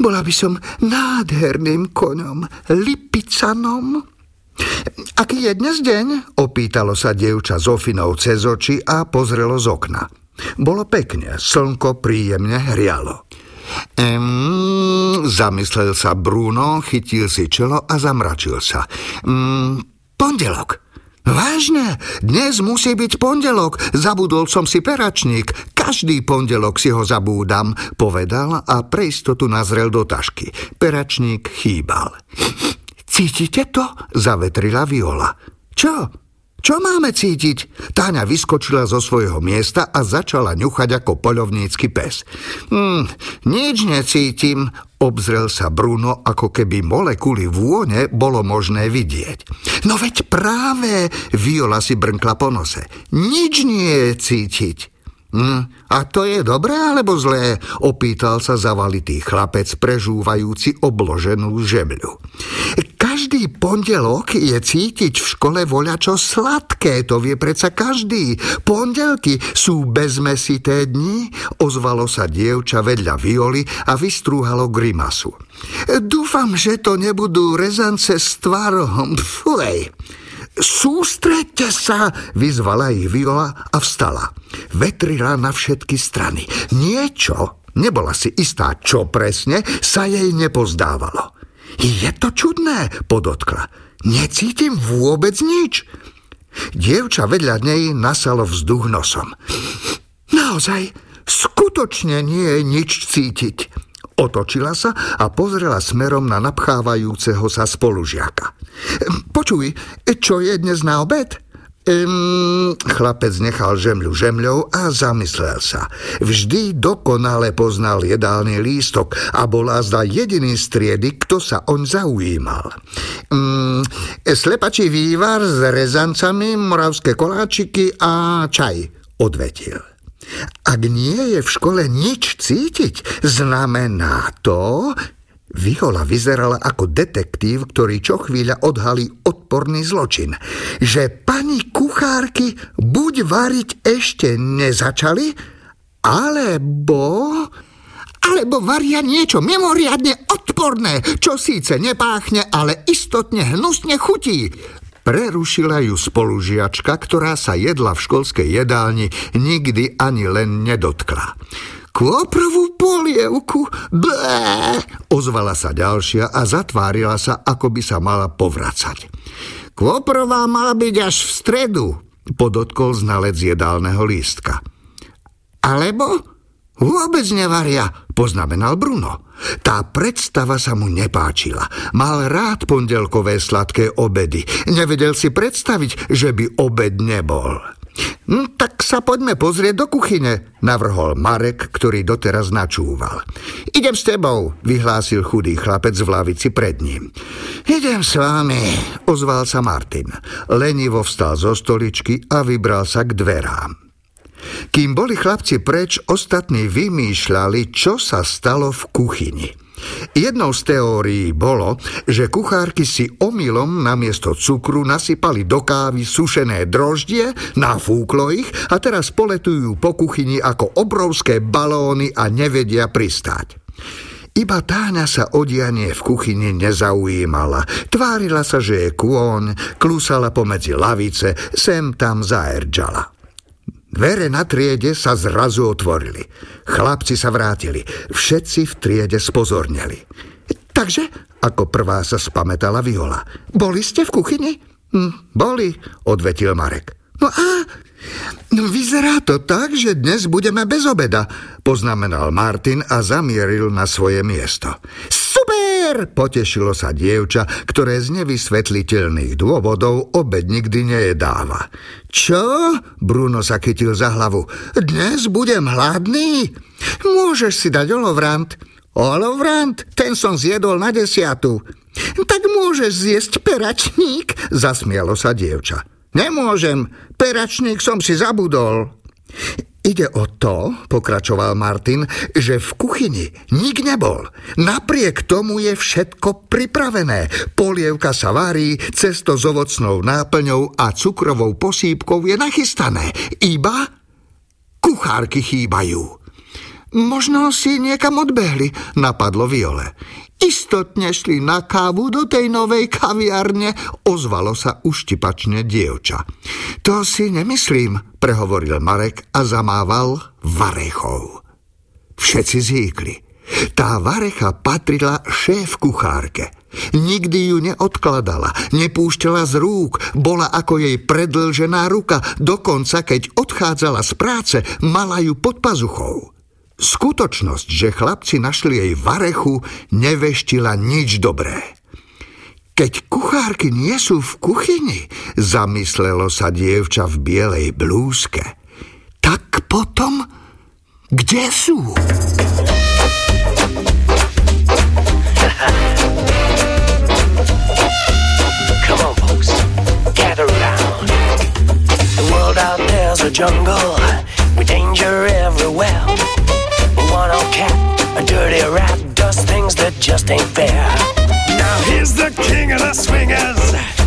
Bola by som nádherným koňom, lipicanom. Aký je dnes deň? Opýtalo sa dievča Zofinou cez oči a pozrelo z okna. Bolo pekne, slnko príjemne hrialo. Ehm, zamyslel sa Bruno, chytil si čelo a zamračil sa. Ehm, pondelok. Vážne, dnes musí byť pondelok, zabudol som si peračník, každý pondelok si ho zabúdam, povedal a pre istotu nazrel do tašky. Peračník chýbal. Cítite to? Zavetrila Viola. Čo? Čo máme cítiť? Táňa vyskočila zo svojho miesta a začala ňuchať ako poľovnícky pes. Hm, nič necítim, obzrel sa Bruno, ako keby molekuly vône bolo možné vidieť. No veď práve, Viola si brnkla po nose. Nič nie je cítiť. Hm, a to je dobré alebo zlé? Opýtal sa zavalitý chlapec, prežúvajúci obloženú žemľu. Každý pondelok je cítiť v škole voľačo sladké, to vie predsa každý. Pondelky sú bezmesité dni, ozvalo sa dievča vedľa Violi a vystrúhalo grimasu. Dúfam, že to nebudú rezance s tvarom. Fuj. Sústreďte sa, vyzvala ich Viola a vstala. Vetrila na všetky strany. Niečo, nebola si istá, čo presne, sa jej nepozdávalo. Je to čudné, podotkla. Necítim vôbec nič. Dievča vedľa nej nasalo vzduch nosom. Naozaj, skutočne nie je nič cítiť. Otočila sa a pozrela smerom na napchávajúceho sa spolužiaka. Počuj, čo je dnes na obed? Um, chlapec nechal žemľu žemľou a zamyslel sa. Vždy dokonale poznal jedálny lístok a bol azda jediný z triedy, kto sa oň zaujímal. Um, slepačí vývar s rezancami, moravské koláčiky a čaj, odvetil. Ak nie je v škole nič cítiť, znamená to, Viola vyzerala ako detektív, ktorý čo chvíľa odhalí odporný zločin. Že pani kuchárky buď variť ešte nezačali, alebo... Alebo varia niečo mimoriadne odporné, čo síce nepáchne, ale istotne hnusne chutí. Prerušila ju spolužiačka, ktorá sa jedla v školskej jedálni nikdy ani len nedotkla. Kôprovú polievku? Blé! Ozvala sa ďalšia a zatvárila sa, ako by sa mala povracať. Kôprová mala byť až v stredu, podotkol znalec jedálneho lístka. Alebo Vôbec nevaria, poznamenal Bruno. Tá predstava sa mu nepáčila. Mal rád pondelkové sladké obedy. Nevedel si predstaviť, že by obed nebol. Hm, tak sa poďme pozrieť do kuchyne, navrhol Marek, ktorý doteraz načúval. Idem s tebou, vyhlásil chudý chlapec v lavici pred ním. Idem s vámi, ozval sa Martin. Lenivo vstal zo stoličky a vybral sa k dverám. Kým boli chlapci preč, ostatní vymýšľali, čo sa stalo v kuchyni. Jednou z teórií bolo, že kuchárky si omylom namiesto cukru nasypali do kávy sušené droždie, nafúklo ich a teraz poletujú po kuchyni ako obrovské balóny a nevedia pristáť. Iba Táňa sa o v kuchyni nezaujímala. Tvárila sa, že je kôň, klusala pomedzi lavice, sem tam zaerdžala. Dvere na triede sa zrazu otvorili. Chlapci sa vrátili. Všetci v triede spozorneli. Takže, ako prvá sa spametala Viola. Boli ste v kuchyni? Hm, boli, odvetil Marek. No a no vyzerá to tak, že dnes budeme bez obeda, poznamenal Martin a zamieril na svoje miesto. Super! Potešilo sa dievča, ktoré z nevysvetliteľných dôvodov obed nikdy nejedáva. Čo? Bruno sa chytil za hlavu. Dnes budem hladný? Môžeš si dať olovrant. Olovrant? Ten som zjedol na desiatu. Tak môžeš zjesť peračník, zasmialo sa dievča. Nemôžem, peračník som si zabudol. Ide o to, pokračoval Martin, že v kuchyni nik nebol. Napriek tomu je všetko pripravené. Polievka sa varí, cesto s ovocnou náplňou a cukrovou posýpkou je nachystané. Iba kuchárky chýbajú. Možno si niekam odbehli, napadlo Viole. Istotne šli na kávu do tej novej kaviarne, ozvalo sa uštipačne dievča. To si nemyslím, prehovoril Marek a zamával varechou. Všetci zíkli. Tá varecha patrila šéf kuchárke. Nikdy ju neodkladala, nepúšťala z rúk, bola ako jej predlžená ruka, dokonca keď odchádzala z práce, mala ju pod pazuchou. Skutočnosť, že chlapci našli jej varechu, neveštila nič dobré. Keď kuchárky nie sú v kuchyni, zamyslelo sa dievča v bielej blúzke, tak potom kde sú? Come on, folks, gather round. The world out there's a jungle with danger everywhere. Old cat, a dirty rat, does things that just ain't fair. Now here's the king of the swingers.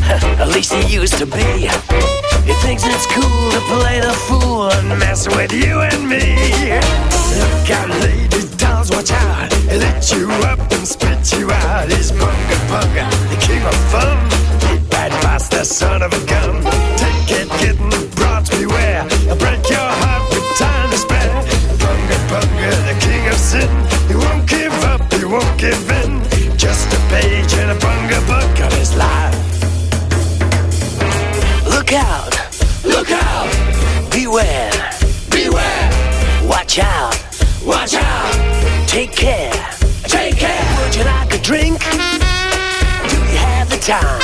At least he used to be. He thinks it's cool to play the fool and mess with you and me. Look out, ladies, dolls, watch out. He'll let you up and spit you out. He's Bunga Bunga, the king of fun. Bad boss, the son of a gun. Take it, getting broads beware. He'll break your heart He won't give up, he won't give in. Just a page in a Bunga book of his life. Look out, look out, beware, beware. watch out, Watch out, take care. take care. Would you like a drink? Do you have the time?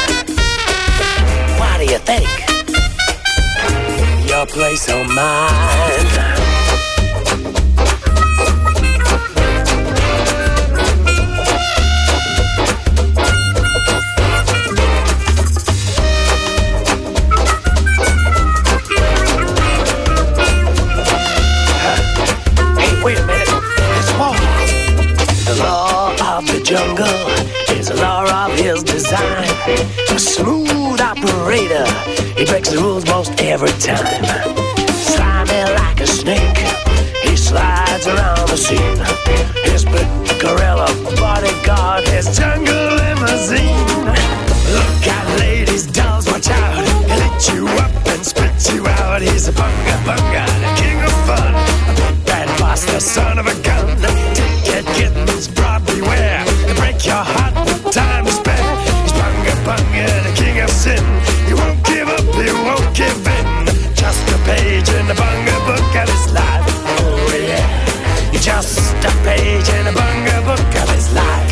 What do you think? Your place or mine? Jungle is a law of his design. A smooth operator, he breaks the rules most every time. Slimy like a snake, he slides around the scene. His big gorilla bodyguard, his jungle limousine. Look out, ladies, dolls, watch out. He'll eat you up and spit you out. He's a bunga bunga, the king of fun. A big bad boss, the son of a gun. Take it, kittens, broad beware. Your heart with time to spare. He's bunga bunga, the king of sin. He won't give up, he won't give in. Just a page in the bunga book of his life. Oh yeah, Just a page in a bunga book of his life.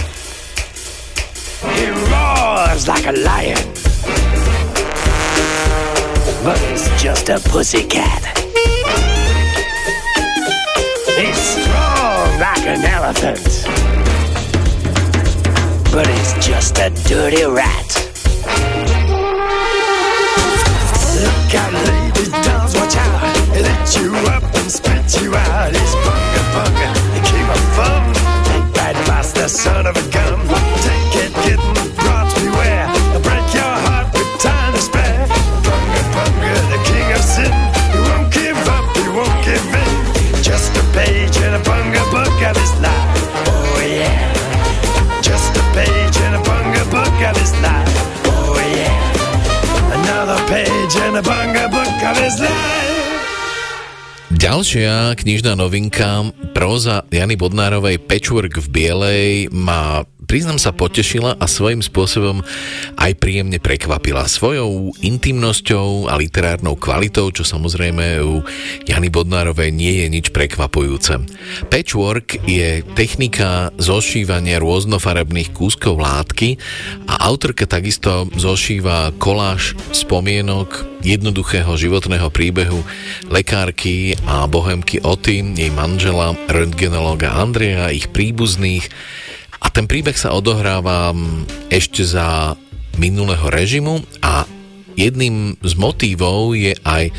he roars like a lion. But he's just a pussycat. He's strong like an elephant. But he's just a dirty rat. Look out, ladies, dolls, watch out. He'll eat you up and spit you out. He's bunga bunga, king of fun. Big bad boss, the son of a in Ďalšia knižná novinka, próza Jany Bodnárovej Patchwork v bielej má priznam sa potešila a svojím spôsobom aj príjemne prekvapila svojou intimnosťou a literárnou kvalitou, čo samozrejme u Jany Bodnárovej nie je nič prekvapujúce. Patchwork je technika zošívania rôznofarebných kúskov látky a autorka takisto zošíva koláž spomienok jednoduchého životného príbehu lekárky a bohemky Oty, jej manžela, röntgenologa Andreja, ich príbuzných, a ten príbeh sa odohráva ešte za minulého režimu a jedným z motívov je aj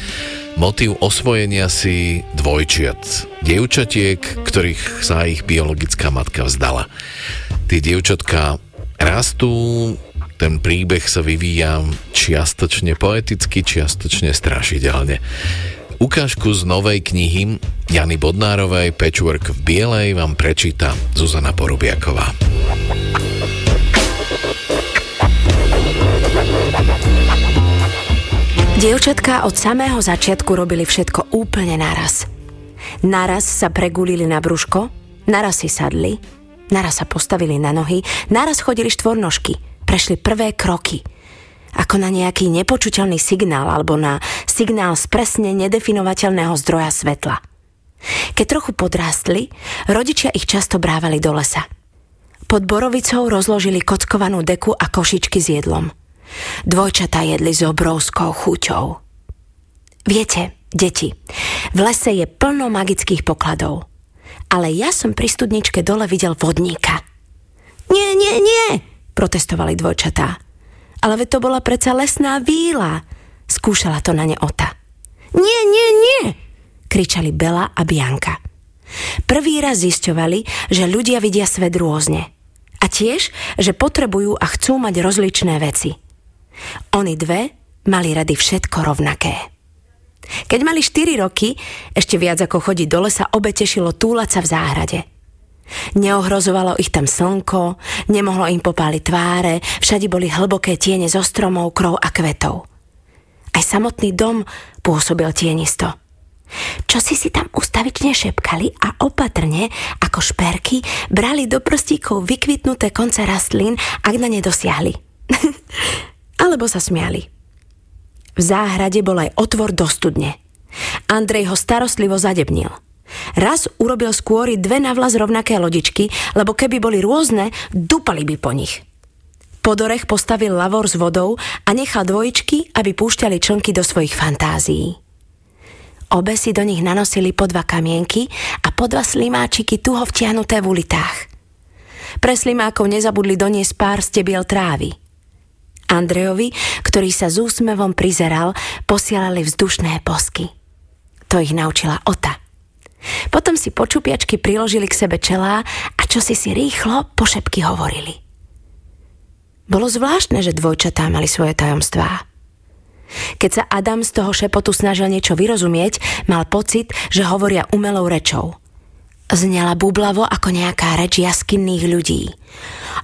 motív osvojenia si dvojčiat. Dievčatiek, ktorých sa ich biologická matka vzdala. Tie dievčatka rastú, ten príbeh sa vyvíja čiastočne poeticky, čiastočne strašidelne. Ukážku z novej knihy Jany Bodnárovej Patchwork v bielej vám prečíta Zuzana Porubiaková. Dievčatka od samého začiatku robili všetko úplne naraz. Naraz sa pregulili na brúško, naraz si sadli, naraz sa postavili na nohy, naraz chodili štvornožky, prešli prvé kroky – ako na nejaký nepočuteľný signál alebo na signál z presne nedefinovateľného zdroja svetla. Keď trochu podrástli, rodičia ich často brávali do lesa. Pod borovicou rozložili kockovanú deku a košičky s jedlom. Dvojčatá jedli s obrovskou chuťou. Viete, deti, v lese je plno magických pokladov. Ale ja som pri studničke dole videl vodníka. Nie, nie, nie, protestovali dvojčatá. Ale to bola predsa lesná víla. Skúšala to na ne Ota. Nie, nie, nie, kričali Bela a Bianka. Prvý raz zisťovali, že ľudia vidia svet rôzne. A tiež, že potrebujú a chcú mať rozličné veci. Oni dve mali rady všetko rovnaké. Keď mali 4 roky, ešte viac ako chodiť do lesa, obe tešilo túlať sa v záhrade – Neohrozovalo ich tam slnko, nemohlo im popáliť tváre, všade boli hlboké tiene zo stromov, krov a kvetov. Aj samotný dom pôsobil tienisto. Čo si si tam ustavične šepkali a opatrne, ako šperky, brali do prstíkov vykvitnuté konce rastlín, ak na ne dosiahli. Alebo sa smiali. V záhrade bol aj otvor do studne. Andrej ho starostlivo zadebnil – Raz urobil skôr dve navlas rovnaké lodičky, lebo keby boli rôzne, dupali by po nich. Podorech postavil lavor s vodou a nechal dvojičky, aby púšťali člnky do svojich fantázií. Obe si do nich nanosili po dva kamienky a po dva slimáčiky tuho vtiahnuté v ulitách. Pre slimákov nezabudli doniesť pár stebiel trávy. Andrejovi, ktorý sa s úsmevom prizeral, posielali vzdušné posky. To ich naučila Ota. Potom si počupiačky priložili k sebe čelá a čo si si rýchlo pošepky hovorili. Bolo zvláštne, že dvojčatá mali svoje tajomstvá. Keď sa Adam z toho šepotu snažil niečo vyrozumieť, mal pocit, že hovoria umelou rečou. Znela bublavo ako nejaká reč jaskinných ľudí.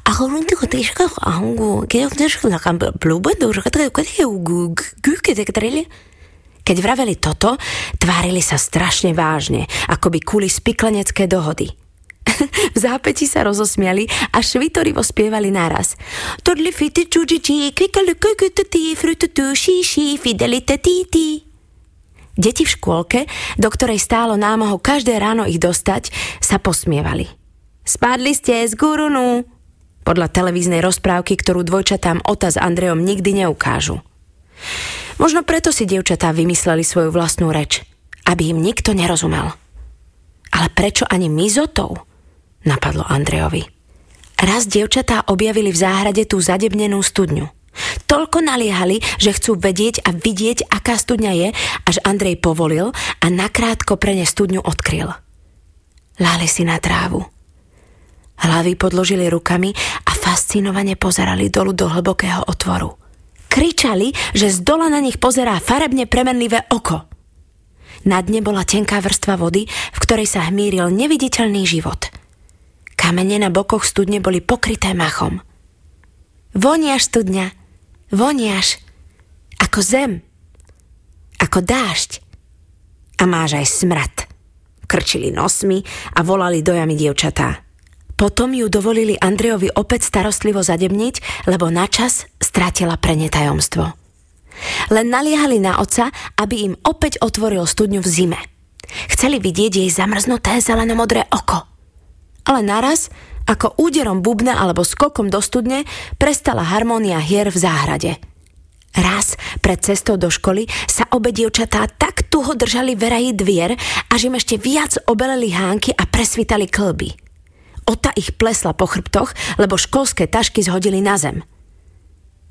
A hovorím to keď keď vraveli toto, tvárili sa strašne vážne, ako by kuli spiklenecké dohody. v zápäti sa rozosmiali a švitorivo spievali naraz. Deti v škôlke, do ktorej stálo námaho každé ráno ich dostať, sa posmievali. Spadli ste z gurunu, podľa televíznej rozprávky, ktorú dvojčatám Ota s Andreom nikdy neukážu. Možno preto si dievčatá vymysleli svoju vlastnú reč, aby im nikto nerozumel. Ale prečo ani my zotov? Napadlo Andrejovi. Raz dievčatá objavili v záhrade tú zadebnenú studňu. Toľko naliehali, že chcú vedieť a vidieť, aká studňa je, až Andrej povolil a nakrátko pre ne studňu odkryl. Láli si na trávu. Hlavy podložili rukami a fascinovane pozerali dolu do hlbokého otvoru – Kričali, že z dola na nich pozerá farebne premenlivé oko. Na dne bola tenká vrstva vody, v ktorej sa hmíril neviditeľný život. Kamene na bokoch studne boli pokryté machom. Voniaš studňa, voniaš, ako zem, ako dážď. A máš aj smrad. Krčili nosmi a volali dojami dievčatá. Potom ju dovolili Andrejovi opäť starostlivo zadebniť, lebo načas stratila pre ne tajomstvo. Len naliehali na oca, aby im opäť otvoril studňu v zime. Chceli vidieť jej zamrznuté zelenomodré oko. Ale naraz, ako úderom bubna alebo skokom do studne, prestala harmónia hier v záhrade. Raz pred cestou do školy sa obe dievčatá tak tuho držali verají dvier, až im ešte viac obeleli hánky a presvítali klby. Ota ich plesla po chrbtoch, lebo školské tašky zhodili na zem.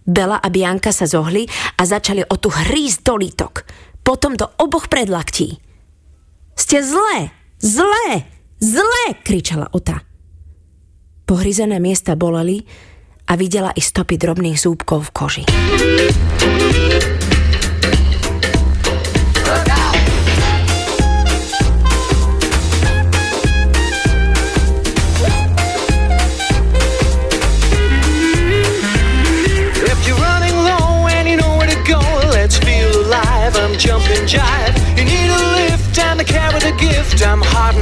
Bela a Bianka sa zohli a začali o tu hrísť do lítok. Potom do oboch predlaktí. Ste zlé! Zlé! Zlé! kričala Ota. Pohryzené miesta boleli a videla i stopy drobných zúbkov v koži.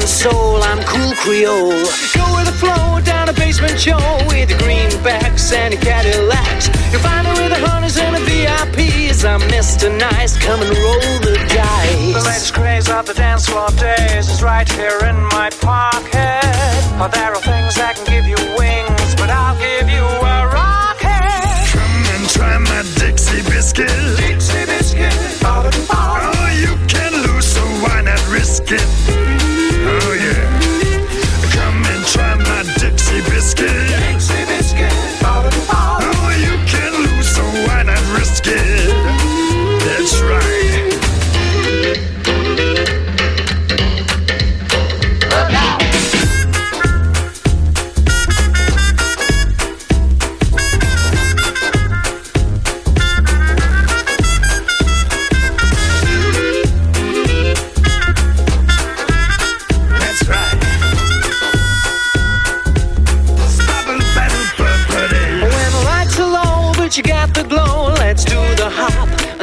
And soul, I'm cool Creole. Go with the flow down a basement show with the greenbacks and the Cadillacs. You'll find her with the hunters and the VIPs. I'm Mr. Nice, come and roll the dice. The latest craze of the dance floor days is right here in my pocket. Oh, there are things that can give you wings, but I'll give you a rocket. Come and try my Dixie biscuit.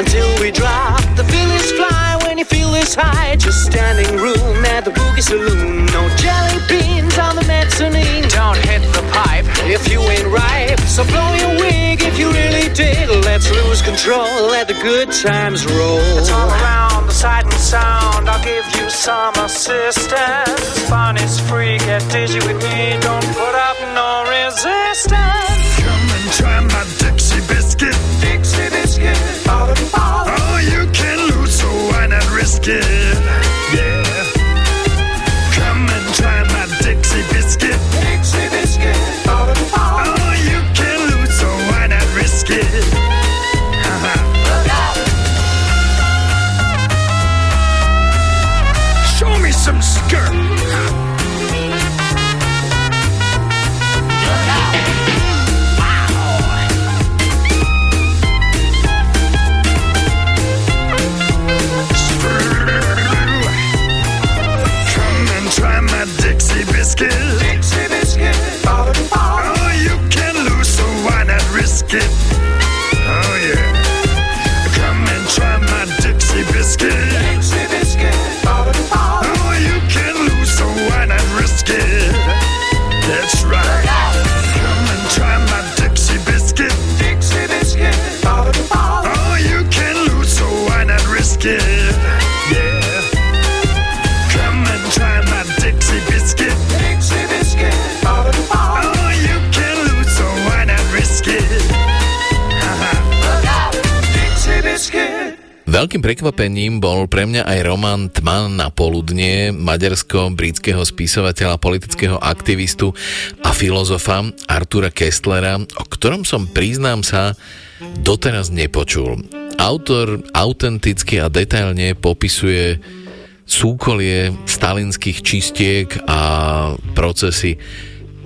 Until we drop. The feelings fly when you feel this high. Just standing room at the boogie saloon. No jelly beans on the mezzanine. Don't hit the pipe if you ain't right. So blow your wig if you really dig. Let's lose control, let the good times roll. It's all around the sight and sound. I'll give you some assistance. Fun is free, get dizzy with me. Don't put up no resistance. It? Veľkým prekvapením bol pre mňa aj román Tma na poludnie maďarsko-britského spisovateľa, politického aktivistu a filozofa Artura Kestlera, o ktorom som, priznám sa, doteraz nepočul. Autor autenticky a detailne popisuje súkolie stalinských čistiek a procesy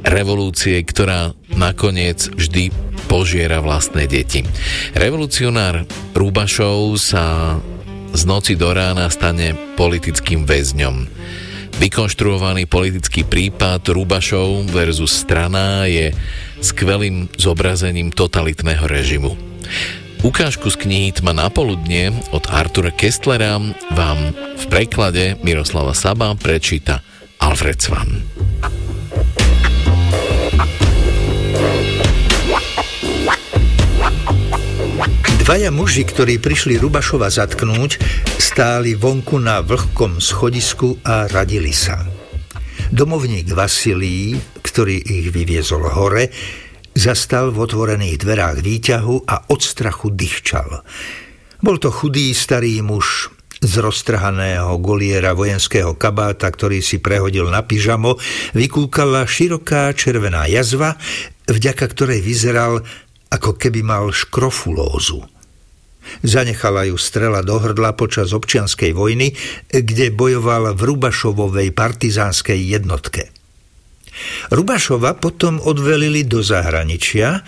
revolúcie, ktorá nakoniec vždy požiera vlastné deti. Revolucionár Rúbašov sa z noci do rána stane politickým väzňom. Vykonštruovaný politický prípad Rúbašov versus strana je skvelým zobrazením totalitného režimu. Ukážku z knihy Tma na poludne od Artura Kestlera vám v preklade Miroslava Saba prečíta Alfred Svan. Dvaja muži, ktorí prišli Rubašova zatknúť, stáli vonku na vlhkom schodisku a radili sa. Domovník Vasilí, ktorý ich vyviezol hore, zastal v otvorených dverách výťahu a od strachu dychčal. Bol to chudý starý muž z roztrhaného goliera vojenského kabáta, ktorý si prehodil na pyžamo, vykúkala široká červená jazva, vďaka ktorej vyzeral, ako keby mal škrofulózu. Zanechala ju strela do hrdla počas občianskej vojny, kde bojoval v Rubašovovej partizánskej jednotke. Rubašova potom odvelili do zahraničia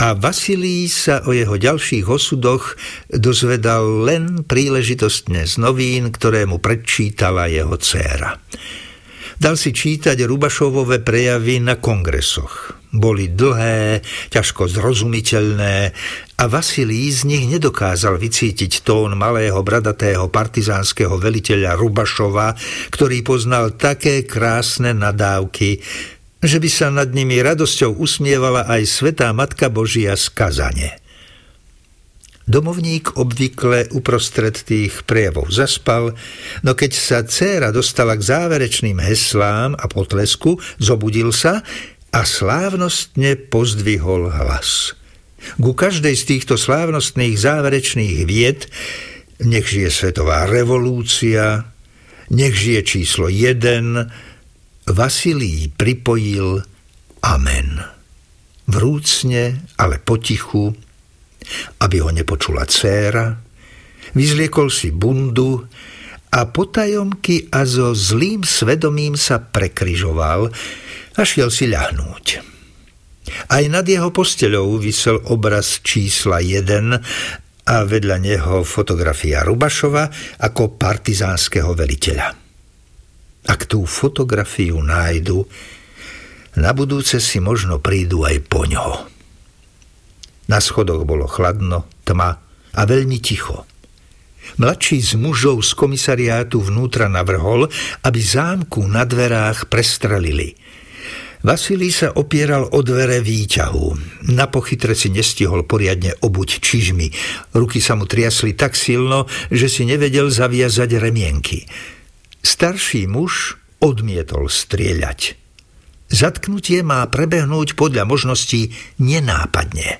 a Vasilí sa o jeho ďalších osudoch dozvedal len príležitostne z novín, ktoré mu predčítala jeho dcéra. Dal si čítať Rubašovové prejavy na kongresoch. Boli dlhé, ťažko zrozumiteľné a Vasilí z nich nedokázal vycítiť tón malého bradatého partizánskeho veliteľa Rubašova, ktorý poznal také krásne nadávky, že by sa nad nimi radosťou usmievala aj Svetá Matka Božia z Kazane. Domovník obvykle uprostred tých prejavov zaspal, no keď sa dcéra dostala k záverečným heslám a potlesku, zobudil sa a slávnostne pozdvihol hlas. Ku každej z týchto slávnostných záverečných vied nech žije svetová revolúcia, nech žije číslo 1, Vasilí pripojil Amen. Vrúcne, ale potichu, aby ho nepočula dcéra, vyzliekol si bundu a potajomky a so zlým svedomím sa prekryžoval a šiel si ľahnúť. Aj nad jeho posteľou vysel obraz čísla 1 a vedľa neho fotografia Rubašova ako partizánskeho veliteľa. Ak tú fotografiu nájdu, na budúce si možno prídu aj po ňoho. Na schodoch bolo chladno, tma a veľmi ticho. Mladší z mužov z komisariátu vnútra navrhol, aby zámku na dverách prestrelili. Vasilí sa opieral o dvere výťahu. Na pochytre si nestihol poriadne obuť čižmy. Ruky sa mu triasli tak silno, že si nevedel zaviazať remienky. Starší muž odmietol strieľať. Zatknutie má prebehnúť podľa možností nenápadne.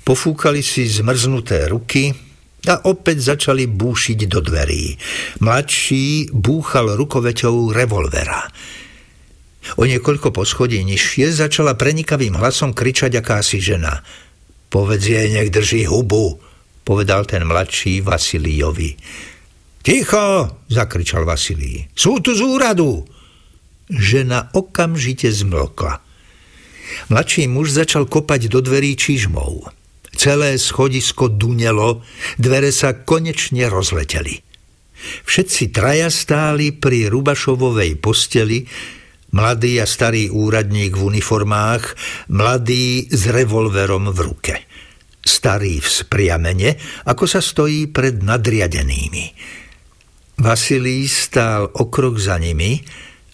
Pofúkali si zmrznuté ruky a opäť začali búšiť do dverí. Mladší búchal rukoveťou revolvera. O niekoľko poschodí nižšie začala prenikavým hlasom kričať akási žena. Povedz jej, nech drží hubu, povedal ten mladší Vasilíjovi. Ticho, zakričal Vasilí. Sú tu z úradu. Žena okamžite zmlkla. Mladší muž začal kopať do dverí čižmou. Celé schodisko dunelo, dvere sa konečne rozleteli. Všetci traja stáli pri Rubašovovej posteli, mladý a starý úradník v uniformách, mladý s revolverom v ruke. Starý v spriamene, ako sa stojí pred nadriadenými. Vasilí stál okrok za nimi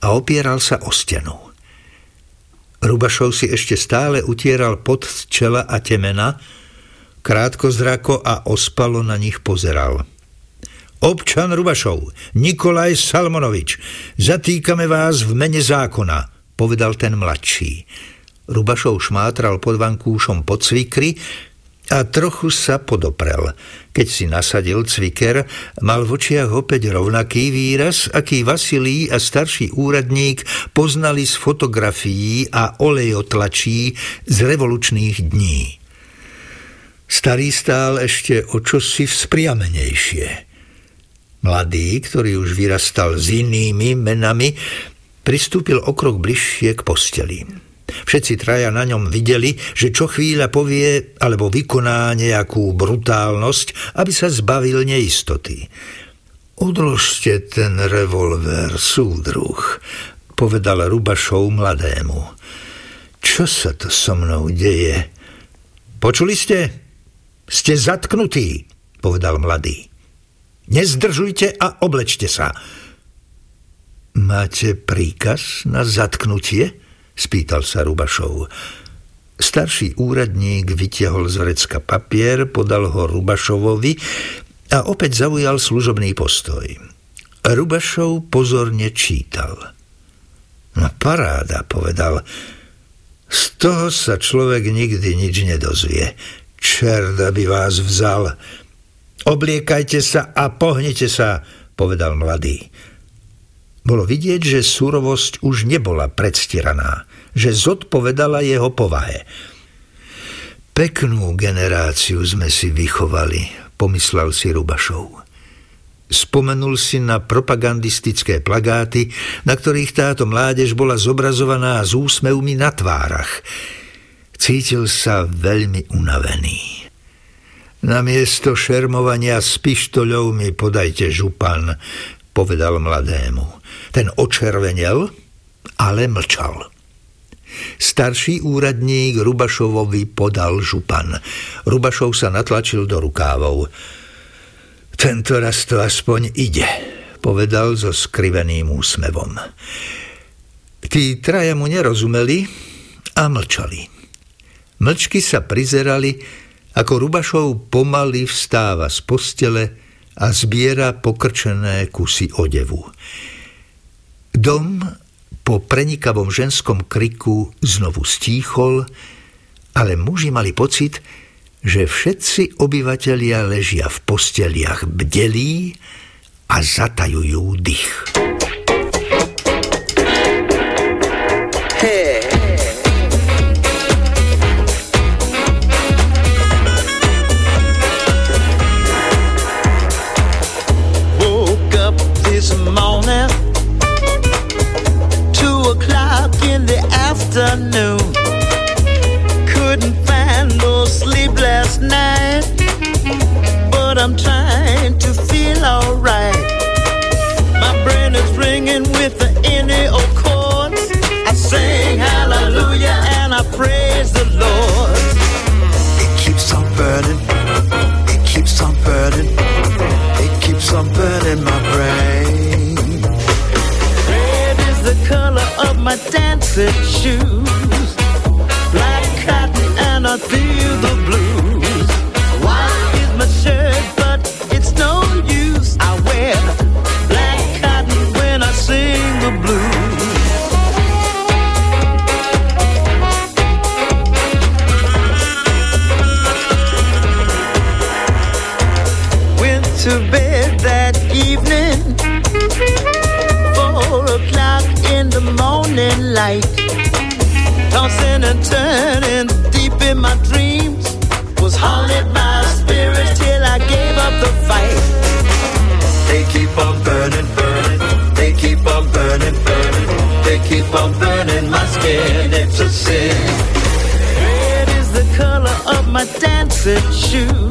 a opieral sa o stenu. Rubašov si ešte stále utieral pod čela a temena, krátko zrako a ospalo na nich pozeral. Občan Rubašov, Nikolaj Salmonovič, zatýkame vás v mene zákona, povedal ten mladší. Rubašov šmátral pod vankúšom pod cvikry a trochu sa podoprel. Keď si nasadil cviker, mal v očiach opäť rovnaký výraz, aký Vasilí a starší úradník poznali z fotografií a olejotlačí z revolučných dní. Starý stál ešte o čosi vzpriamenejšie. Mladý, ktorý už vyrastal s inými menami, pristúpil o krok bližšie k posteli. Všetci traja na ňom videli, že čo chvíľa povie alebo vykoná nejakú brutálnosť, aby sa zbavil neistoty. Odložte ten revolver, súdruh, povedal Rubašov mladému. Čo sa to so mnou deje? Počuli ste? Ste zatknutí, povedal mladý. Nezdržujte a oblečte sa. Máte príkaz na zatknutie? spýtal sa Rubašov. Starší úradník vytiahol z vrecka papier, podal ho Rubašovovi a opäť zaujal služobný postoj. Rubašov pozorne čítal. No paráda, povedal. Z toho sa človek nikdy nič nedozvie. Čert, aby vás vzal. Obliekajte sa a pohnite sa, povedal mladý. Bolo vidieť, že surovosť už nebola predstieraná, že zodpovedala jeho povahe. Peknú generáciu sme si vychovali, pomyslel si Rubašov. Spomenul si na propagandistické plagáty, na ktorých táto mládež bola zobrazovaná s úsmevmi na tvárach. Cítil sa veľmi unavený. Namiesto šermovania s pištoľou mi podajte župan, povedal mladému. Ten očervenel, ale mlčal. Starší úradník Rubašovovi podal župan. Rubašov sa natlačil do rukávov. Tento raz to aspoň ide, povedal so skriveným úsmevom. Tí traja mu nerozumeli a mlčali. Mlčky sa prizerali, ako Rubašov pomaly vstáva z postele a zbiera pokrčené kusy odevu. Dom po prenikavom ženskom kriku znovu stíchol, ale muži mali pocit, že všetci obyvatelia ležia v posteliach bdelí a zatajujú dých. I'm trying to feel alright. My brain is ringing with the inner chords. I sing hallelujah and I praise the Lord. It keeps on burning, it keeps on burning, it keeps on burning my brain. Red is the color of my dancing shoes. Morning light. Tossing and turning deep in my dreams, was haunted by spirits till I gave up the fight. They keep on burning, burning. They keep on burning, burning. They keep on burning my skin. It's a sin. Red is the color of my dancing shoes.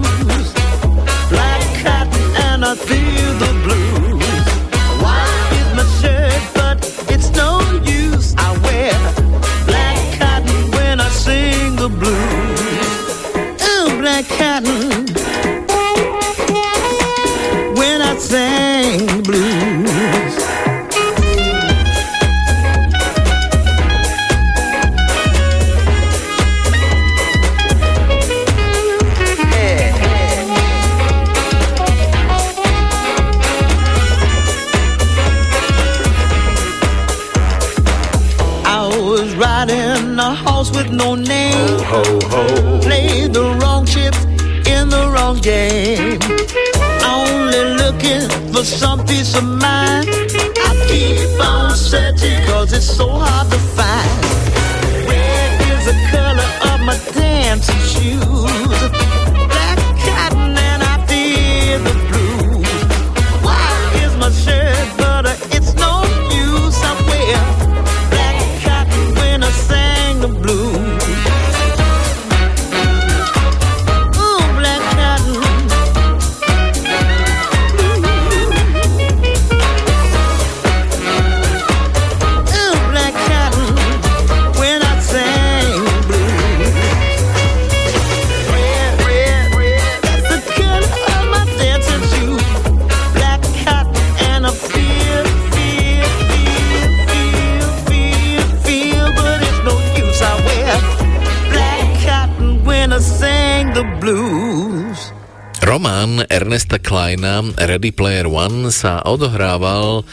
1 Ready Player One sa odohrával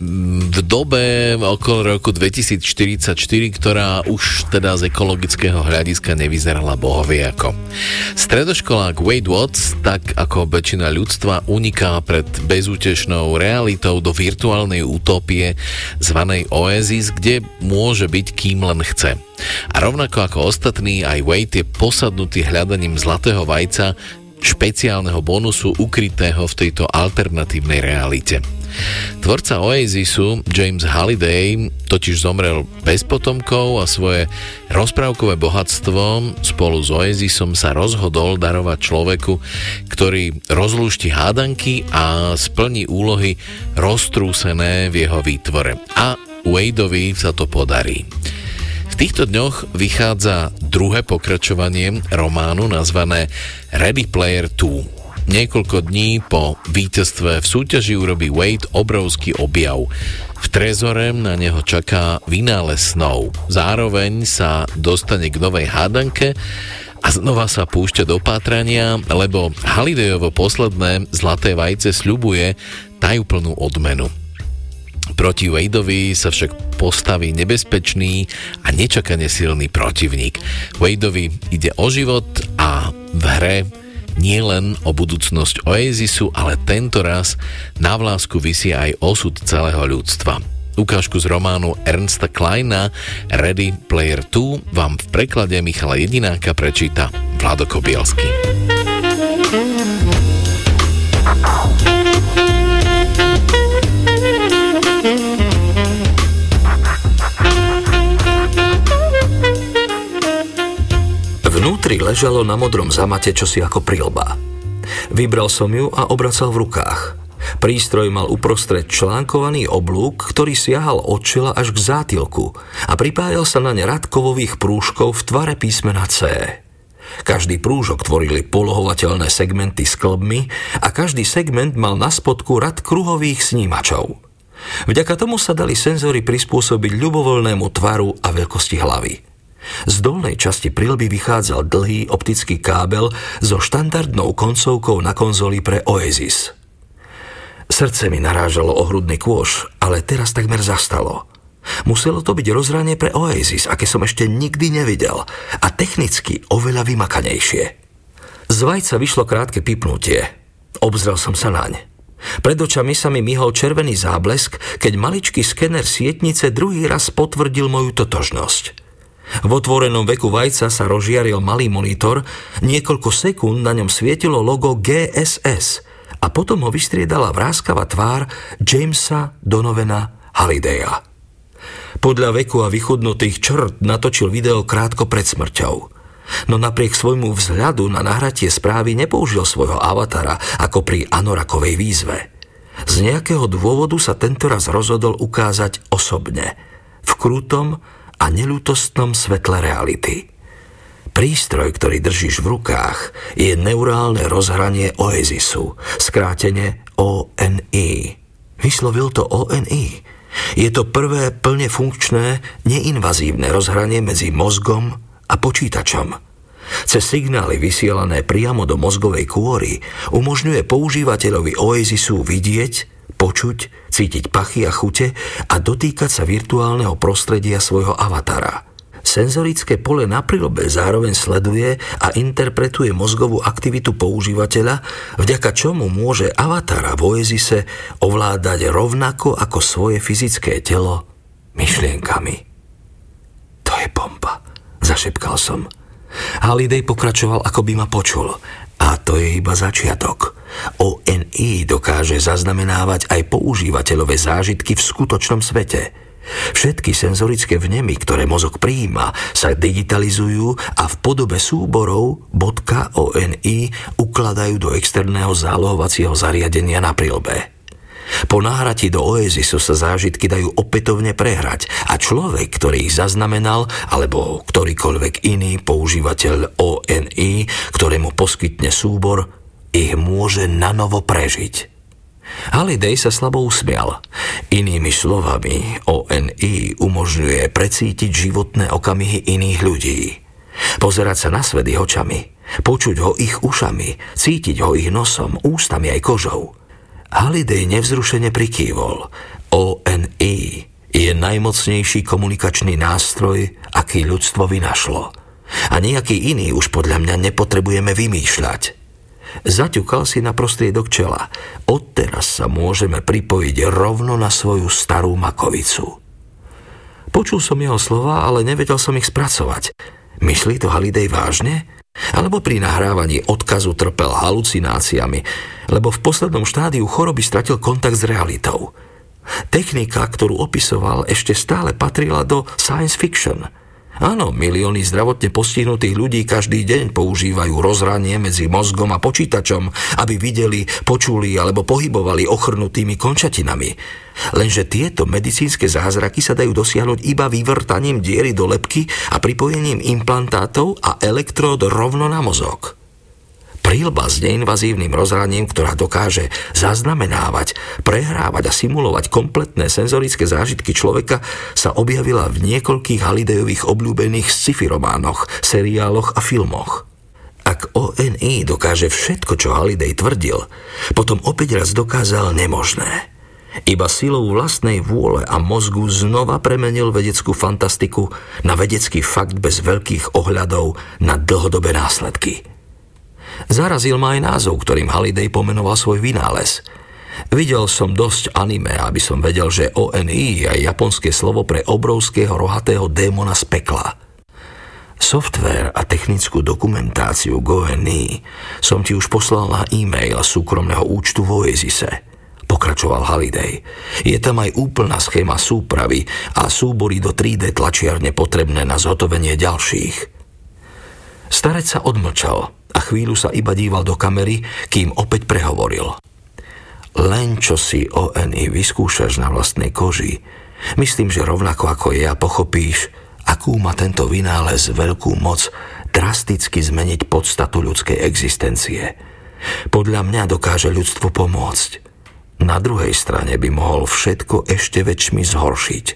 v dobe okolo roku 2044, ktorá už teda z ekologického hľadiska nevyzerala bohovie ako. Stredoškolák Wade Watts, tak ako väčšina ľudstva, uniká pred bezútešnou realitou do virtuálnej utopie zvanej Oasis, kde môže byť kým len chce. A rovnako ako ostatní, aj Wade je posadnutý hľadaním zlatého vajca, špeciálneho bonusu ukrytého v tejto alternatívnej realite. Tvorca Oasisu James Halliday totiž zomrel bez potomkov a svoje rozprávkové bohatstvo spolu s Oasisom sa rozhodol darovať človeku, ktorý rozlúšti hádanky a splní úlohy roztrúsené v jeho výtvore. A Wadeovi sa to podarí. Týchto dňoch vychádza druhé pokračovanie románu nazvané Ready Player 2. Niekoľko dní po víťazstve v súťaži urobí Wade obrovský objav. V trezore na neho čaká vynález snov. Zároveň sa dostane k novej hádanke a znova sa púšťa do pátrania, lebo Halidejovo posledné zlaté vajce sľubuje tajúplnú odmenu. Proti Wadeovi sa však postaví nebezpečný a nečakane silný protivník. Wadeovi ide o život a v hre nie len o budúcnosť Oasisu, ale tento raz na vlásku vysí aj osud celého ľudstva. Ukážku z románu Ernsta Kleina Ready Player 2 vám v preklade Michala Jedináka prečíta Vlado Kobielsky. Vnútri ležalo na modrom zamate čosi ako prilba. Vybral som ju a obracal v rukách. Prístroj mal uprostred článkovaný oblúk, ktorý siahal od čela až k zátilku a pripájal sa na ne rad kovových prúžkov v tvare písmena C. Každý prúžok tvorili polohovateľné segmenty s klbmi a každý segment mal na spodku rad kruhových snímačov. Vďaka tomu sa dali senzory prispôsobiť ľubovoľnému tvaru a veľkosti hlavy – z dolnej časti prilby vychádzal dlhý optický kábel so štandardnou koncovkou na konzoli pre Oasis. Srdce mi narážalo o hrudný kôš, ale teraz takmer zastalo. Muselo to byť rozhranie pre Oasis, aké som ešte nikdy nevidel a technicky oveľa vymakanejšie. Z vajca vyšlo krátke pipnutie. Obzrel som sa naň. Pred očami sa mi myhol červený záblesk, keď maličký skener sietnice druhý raz potvrdil moju totožnosť. V otvorenom veku vajca sa rozžiaril malý monitor, niekoľko sekúnd na ňom svietilo logo GSS a potom ho vystriedala vráskava tvár Jamesa Donovena Hallidaya. Podľa veku a vychudnutých črt natočil video krátko pred smrťou. No napriek svojmu vzhľadu na nahratie správy nepoužil svojho avatara ako pri Anorakovej výzve. Z nejakého dôvodu sa tentoraz rozhodol ukázať osobne. V krutom, a nelútostnom svetle reality. Prístroj, ktorý držíš v rukách, je neurálne rozhranie Oasisu, skrátene ONI. Vyslovil to ONI. Je to prvé plne funkčné, neinvazívne rozhranie medzi mozgom a počítačom. Cez signály vysielané priamo do mozgovej kôry umožňuje používateľovi Oasisu vidieť, počuť, cítiť pachy a chute a dotýkať sa virtuálneho prostredia svojho avatara. Senzorické pole na prílobe zároveň sleduje a interpretuje mozgovú aktivitu používateľa, vďaka čomu môže avatara v Oasise ovládať rovnako ako svoje fyzické telo myšlienkami. To je bomba, zašepkal som. Halliday pokračoval, ako by ma počul. A to je iba začiatok. ONI dokáže zaznamenávať aj používateľové zážitky v skutočnom svete. Všetky senzorické vnemy, ktoré mozog prijíma, sa digitalizujú a v podobe súborov .oni ukladajú do externého zálohovacieho zariadenia na prilbe. Po náhrati do Oasisu sa zážitky dajú opätovne prehrať a človek, ktorý ich zaznamenal, alebo ktorýkoľvek iný používateľ ONI, ktorému poskytne súbor, ich môže nanovo prežiť. Halliday sa slabo usmial. Inými slovami, ONI umožňuje precítiť životné okamihy iných ľudí. Pozerať sa na svet ich očami Počuť ho ich ušami, cítiť ho ich nosom, ústami aj kožou. Halliday nevzrušene prikývol. ONI je najmocnejší komunikačný nástroj, aký ľudstvo vynašlo. A nejaký iný už podľa mňa nepotrebujeme vymýšľať. Zaťukal si na prostriedok čela. Odteraz sa môžeme pripojiť rovno na svoju starú makovicu. Počul som jeho slova, ale nevedel som ich spracovať. Myslí to Halidej vážne? Alebo pri nahrávaní odkazu trpel halucináciami, lebo v poslednom štádiu choroby stratil kontakt s realitou. Technika, ktorú opisoval, ešte stále patrila do science fiction – Áno, milióny zdravotne postihnutých ľudí každý deň používajú rozhranie medzi mozgom a počítačom, aby videli, počuli alebo pohybovali ochrnutými končatinami. Lenže tieto medicínske zázraky sa dajú dosiahnuť iba vyvrtaním diery do lepky a pripojením implantátov a elektród rovno na mozog. Prílba s neinvazívnym rozhraním, ktorá dokáže zaznamenávať, prehrávať a simulovať kompletné senzorické zážitky človeka, sa objavila v niekoľkých Halidejových obľúbených sci-fi románoch, seriáloch a filmoch. Ak ONI dokáže všetko, čo Halidej tvrdil, potom opäť raz dokázal nemožné. Iba silou vlastnej vôle a mozgu znova premenil vedeckú fantastiku na vedecký fakt bez veľkých ohľadov na dlhodobé následky. Zarazil ma aj názov, ktorým Halliday pomenoval svoj vynález. Videl som dosť anime, aby som vedel, že ONI je japonské slovo pre obrovského rohatého démona z pekla. Software a technickú dokumentáciu GoNI som ti už poslal na e-mail súkromného účtu v Oasise pokračoval Halliday. Je tam aj úplná schéma súpravy a súbory do 3D tlačiarne potrebné na zhotovenie ďalších. Starec sa odmlčal a chvíľu sa iba díval do kamery, kým opäť prehovoril. Len čo si ONI vyskúšaš na vlastnej koži, myslím, že rovnako ako ja pochopíš, akú má tento vynález veľkú moc drasticky zmeniť podstatu ľudskej existencie. Podľa mňa dokáže ľudstvu pomôcť. Na druhej strane by mohol všetko ešte väčšmi zhoršiť.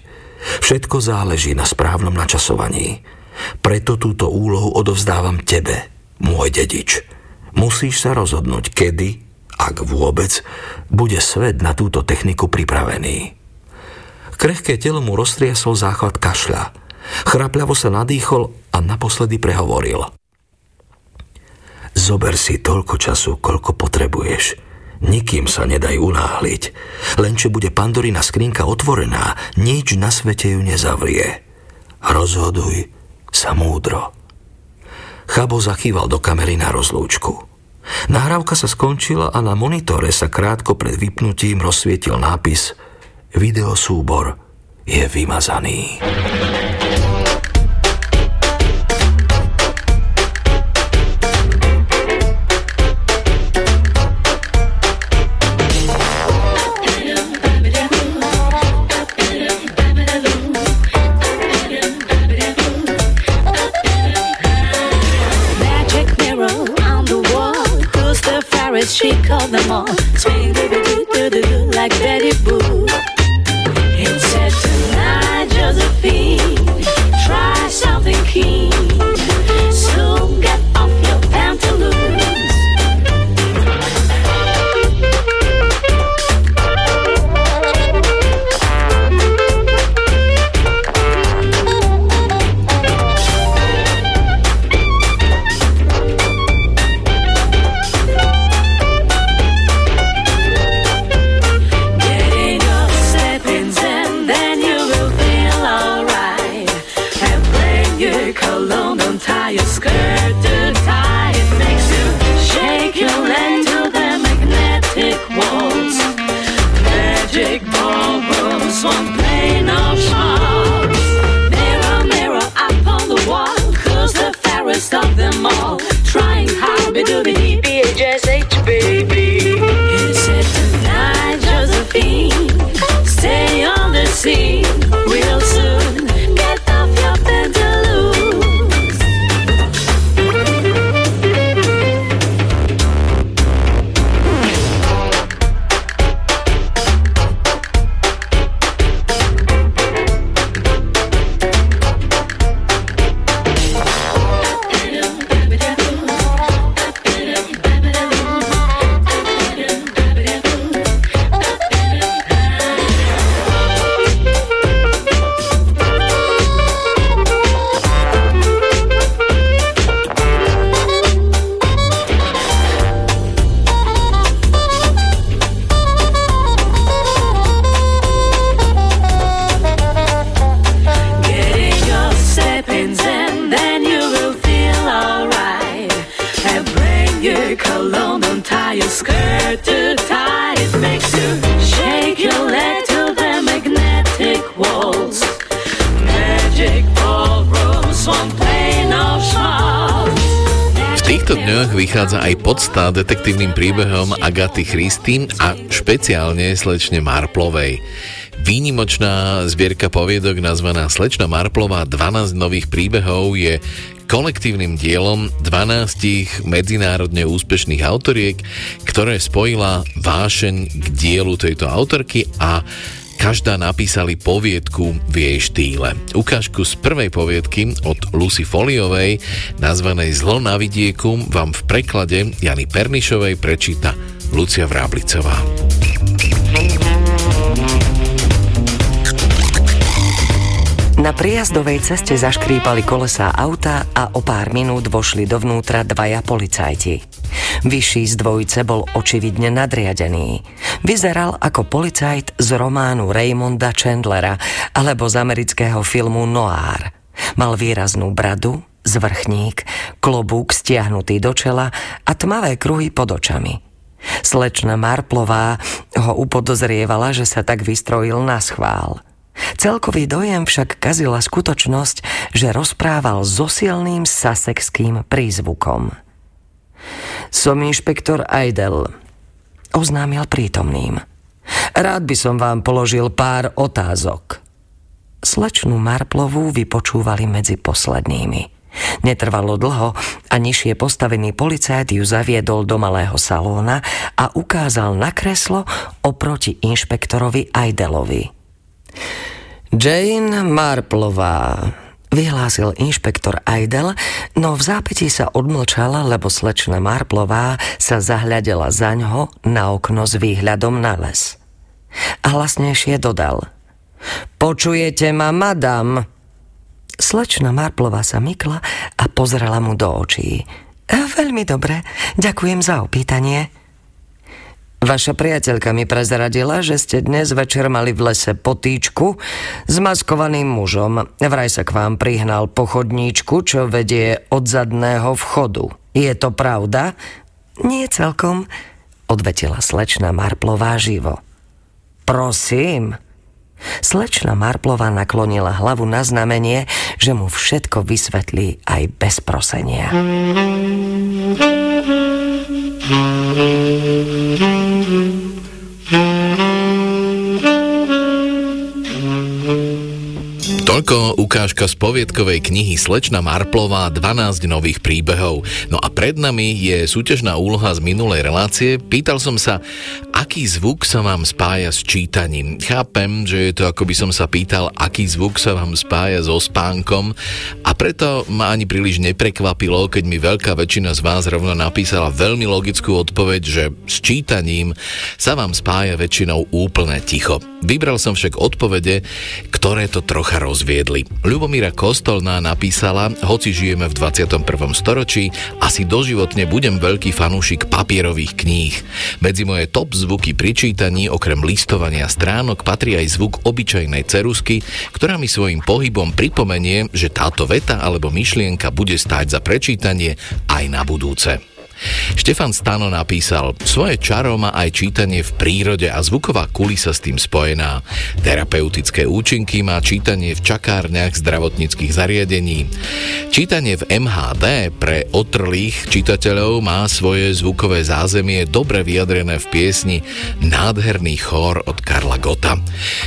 Všetko záleží na správnom načasovaní. Preto túto úlohu odovzdávam tebe – môj dedič. Musíš sa rozhodnúť, kedy, ak vôbec, bude svet na túto techniku pripravený. Krehké telo mu roztriasol záchvat kašľa. Chrapľavo sa nadýchol a naposledy prehovoril. Zober si toľko času, koľko potrebuješ. Nikým sa nedaj unáhliť. Len čo bude Pandorina skrinka otvorená, nič na svete ju nezavrie. Rozhoduj sa múdro. Chabo zachýval do kamery na rozlúčku. Nahrávka sa skončila a na monitore sa krátko pred vypnutím rozsvietil nápis Videosúbor je vymazaný. She called them all. Swing, doo doo doo doo doo, like Betty. týchto dňoch vychádza aj podsta detektívnym príbehom Agaty Christy a špeciálne slečne Marplovej. Výnimočná zbierka poviedok nazvaná Slečna Marplová 12 nových príbehov je kolektívnym dielom 12 medzinárodne úspešných autoriek, ktoré spojila vášeň k dielu tejto autorky a každá napísali poviedku v jej štýle. Ukážku z prvej poviedky od Lucy Foliovej, nazvanej Zlo na vidieku, vám v preklade Jany Pernišovej prečíta Lucia Vráblicová. Na prijazdovej ceste zaškrípali kolesá auta a o pár minút vošli dovnútra dvaja policajti. Vyšší z dvojice bol očividne nadriadený. Vyzeral ako policajt z románu Raymonda Chandlera alebo z amerického filmu Noir. Mal výraznú bradu, zvrchník, klobúk stiahnutý do čela a tmavé kruhy pod očami. Slečna Marplová ho upodozrievala, že sa tak vystrojil na schvál. Celkový dojem však kazila skutočnosť, že rozprával so silným sasekským prízvukom. Som inšpektor Eidel, oznámil prítomným. Rád by som vám položil pár otázok. Slečnú Marplovú vypočúvali medzi poslednými. Netrvalo dlho a nižšie postavený policajt ju zaviedol do malého salóna a ukázal na kreslo oproti inšpektorovi Aidelovi. Jane Marplová, vyhlásil inšpektor Aidel, no v zápätí sa odmlčala, lebo slečna Marplová sa zahľadela za ňo na okno s výhľadom na les. A hlasnejšie dodal. Počujete ma, madam? Slečna Marplová sa mykla a pozrela mu do očí. Veľmi dobre, ďakujem za opýtanie. Vaša priateľka mi prezradila, že ste dnes večer mali v lese potýčku s maskovaným mužom. Vraj sa k vám prihnal pochodníčku, čo vedie od zadného vchodu. Je to pravda? Nie celkom, odvetila slečna Marplová živo. Prosím. Slečna Marplová naklonila hlavu na znamenie, že mu všetko vysvetlí aj bez prosenia. Mm-hmm. Toľko ukážka z poviedkovej knihy Slečna Marplová 12 nových príbehov. No a pred nami je súťažná úloha z minulej relácie. Pýtal som sa, aký zvuk sa vám spája s čítaním. Chápem, že je to ako by som sa pýtal, aký zvuk sa vám spája so spánkom a preto ma ani príliš neprekvapilo, keď mi veľká väčšina z vás rovno napísala veľmi logickú odpoveď, že s čítaním sa vám spája väčšinou úplne ticho. Vybral som však odpovede, ktoré to trocha rozviedli. Ľubomíra Kostolná napísala, hoci žijeme v 21. storočí, asi doživotne budem veľký fanúšik papierových kníh. Medzi moje top zvuky pri čítaní, okrem listovania stránok, patrí aj zvuk obyčajnej cerusky, ktorá mi svojim pohybom pripomenie, že táto veta alebo myšlienka bude stáť za prečítanie aj na budúce. Štefan Stano napísal, svoje čaro má aj čítanie v prírode a zvuková kulisa s tým spojená. Terapeutické účinky má čítanie v čakárniach zdravotníckých zariadení. Čítanie v MHD pre otrlých čitateľov má svoje zvukové zázemie dobre vyjadrené v piesni Nádherný chór od Karla Gota.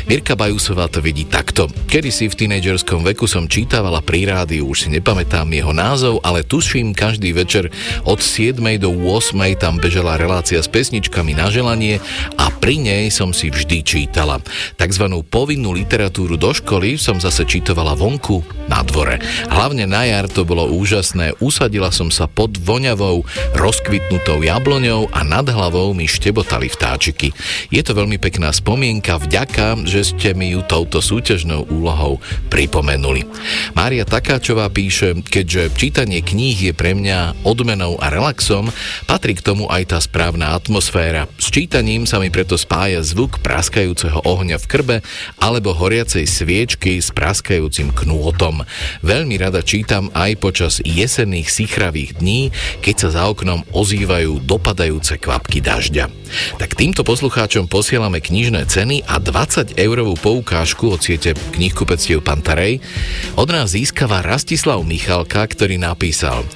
Mirka Bajusová to vidí takto. Kedy si v tínedžerskom veku som čítavala pri už si nepamätám jeho názov, ale tuším každý večer od 7 do 8 tam bežala relácia s pesničkami na želanie a pri nej som si vždy čítala. Takzvanú povinnú literatúru do školy som zase čítovala vonku na dvore. Hlavne na jar to bolo úžasné. Usadila som sa pod voňavou, rozkvitnutou jabloňou a nad hlavou mi štebotali vtáčiky. Je to veľmi pekná spomienka, vďaka, že ste mi ju touto súťažnou úlohou pripomenuli. Mária Takáčová píše, keďže čítanie kníh je pre mňa odmenou a relaxom, som, patrí k tomu aj tá správna atmosféra. S čítaním sa mi preto spája zvuk praskajúceho ohňa v krbe alebo horiacej sviečky s praskajúcim knôtom. Veľmi rada čítam aj počas jesenných sichravých dní, keď sa za oknom ozývajú dopadajúce kvapky dažďa. Tak týmto poslucháčom posielame knižné ceny a 20 eurovú poukážku od siete knihkupectiev Pantarej. Od nás získava Rastislav Michalka, ktorý napísal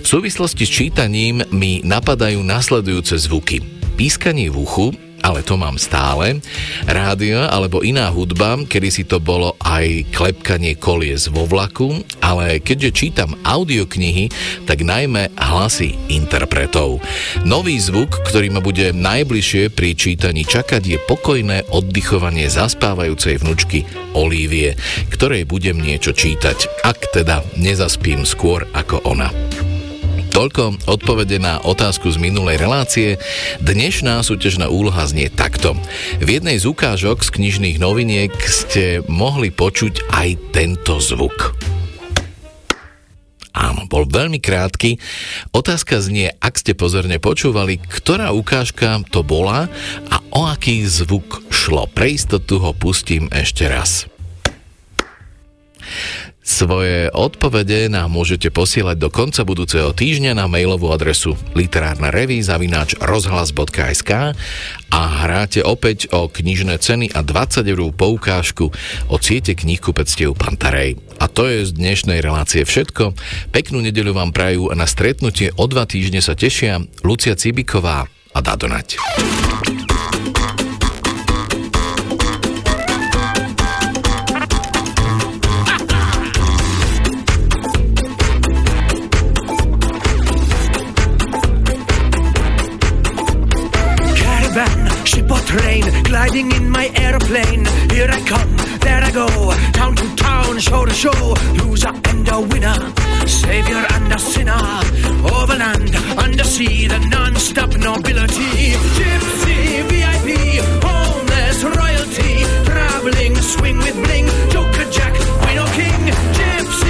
V súvislosti s čítaním mi napadajú nasledujúce zvuky. Pískanie v uchu, ale to mám stále, rádio alebo iná hudba, kedy si to bolo aj klepkanie kolies vo vlaku, ale keďže čítam audioknihy, tak najmä hlasy interpretov. Nový zvuk, ktorý ma bude najbližšie pri čítaní čakať, je pokojné oddychovanie zaspávajúcej vnučky Olívie, ktorej budem niečo čítať, ak teda nezaspím skôr ako ona. Toľko odpovede na otázku z minulej relácie. Dnešná súťažná úloha znie takto. V jednej z ukážok z knižných noviniek ste mohli počuť aj tento zvuk. Áno, bol veľmi krátky. Otázka znie, ak ste pozorne počúvali, ktorá ukážka to bola a o aký zvuk šlo. Pre istotu ho pustím ešte raz. Svoje odpovede nám môžete posielať do konca budúceho týždňa na mailovú adresu literárna zavináč rozhlas.sk a hráte opäť o knižné ceny a 20 eur poukážku od siete knihkupectiev Pantarej. A to je z dnešnej relácie všetko. Peknú nedeľu vám prajú a na stretnutie o dva týždne sa tešia Lucia Cibiková a Dadonať. Train, gliding in my airplane. Here I come, there I go, town to town, show to show, loser and a winner, savior and a sinner, overland, undersea, the non-stop nobility, gypsy, VIP, homeless royalty, traveling, swing with bling, Joker Jack, Wino King, gypsy,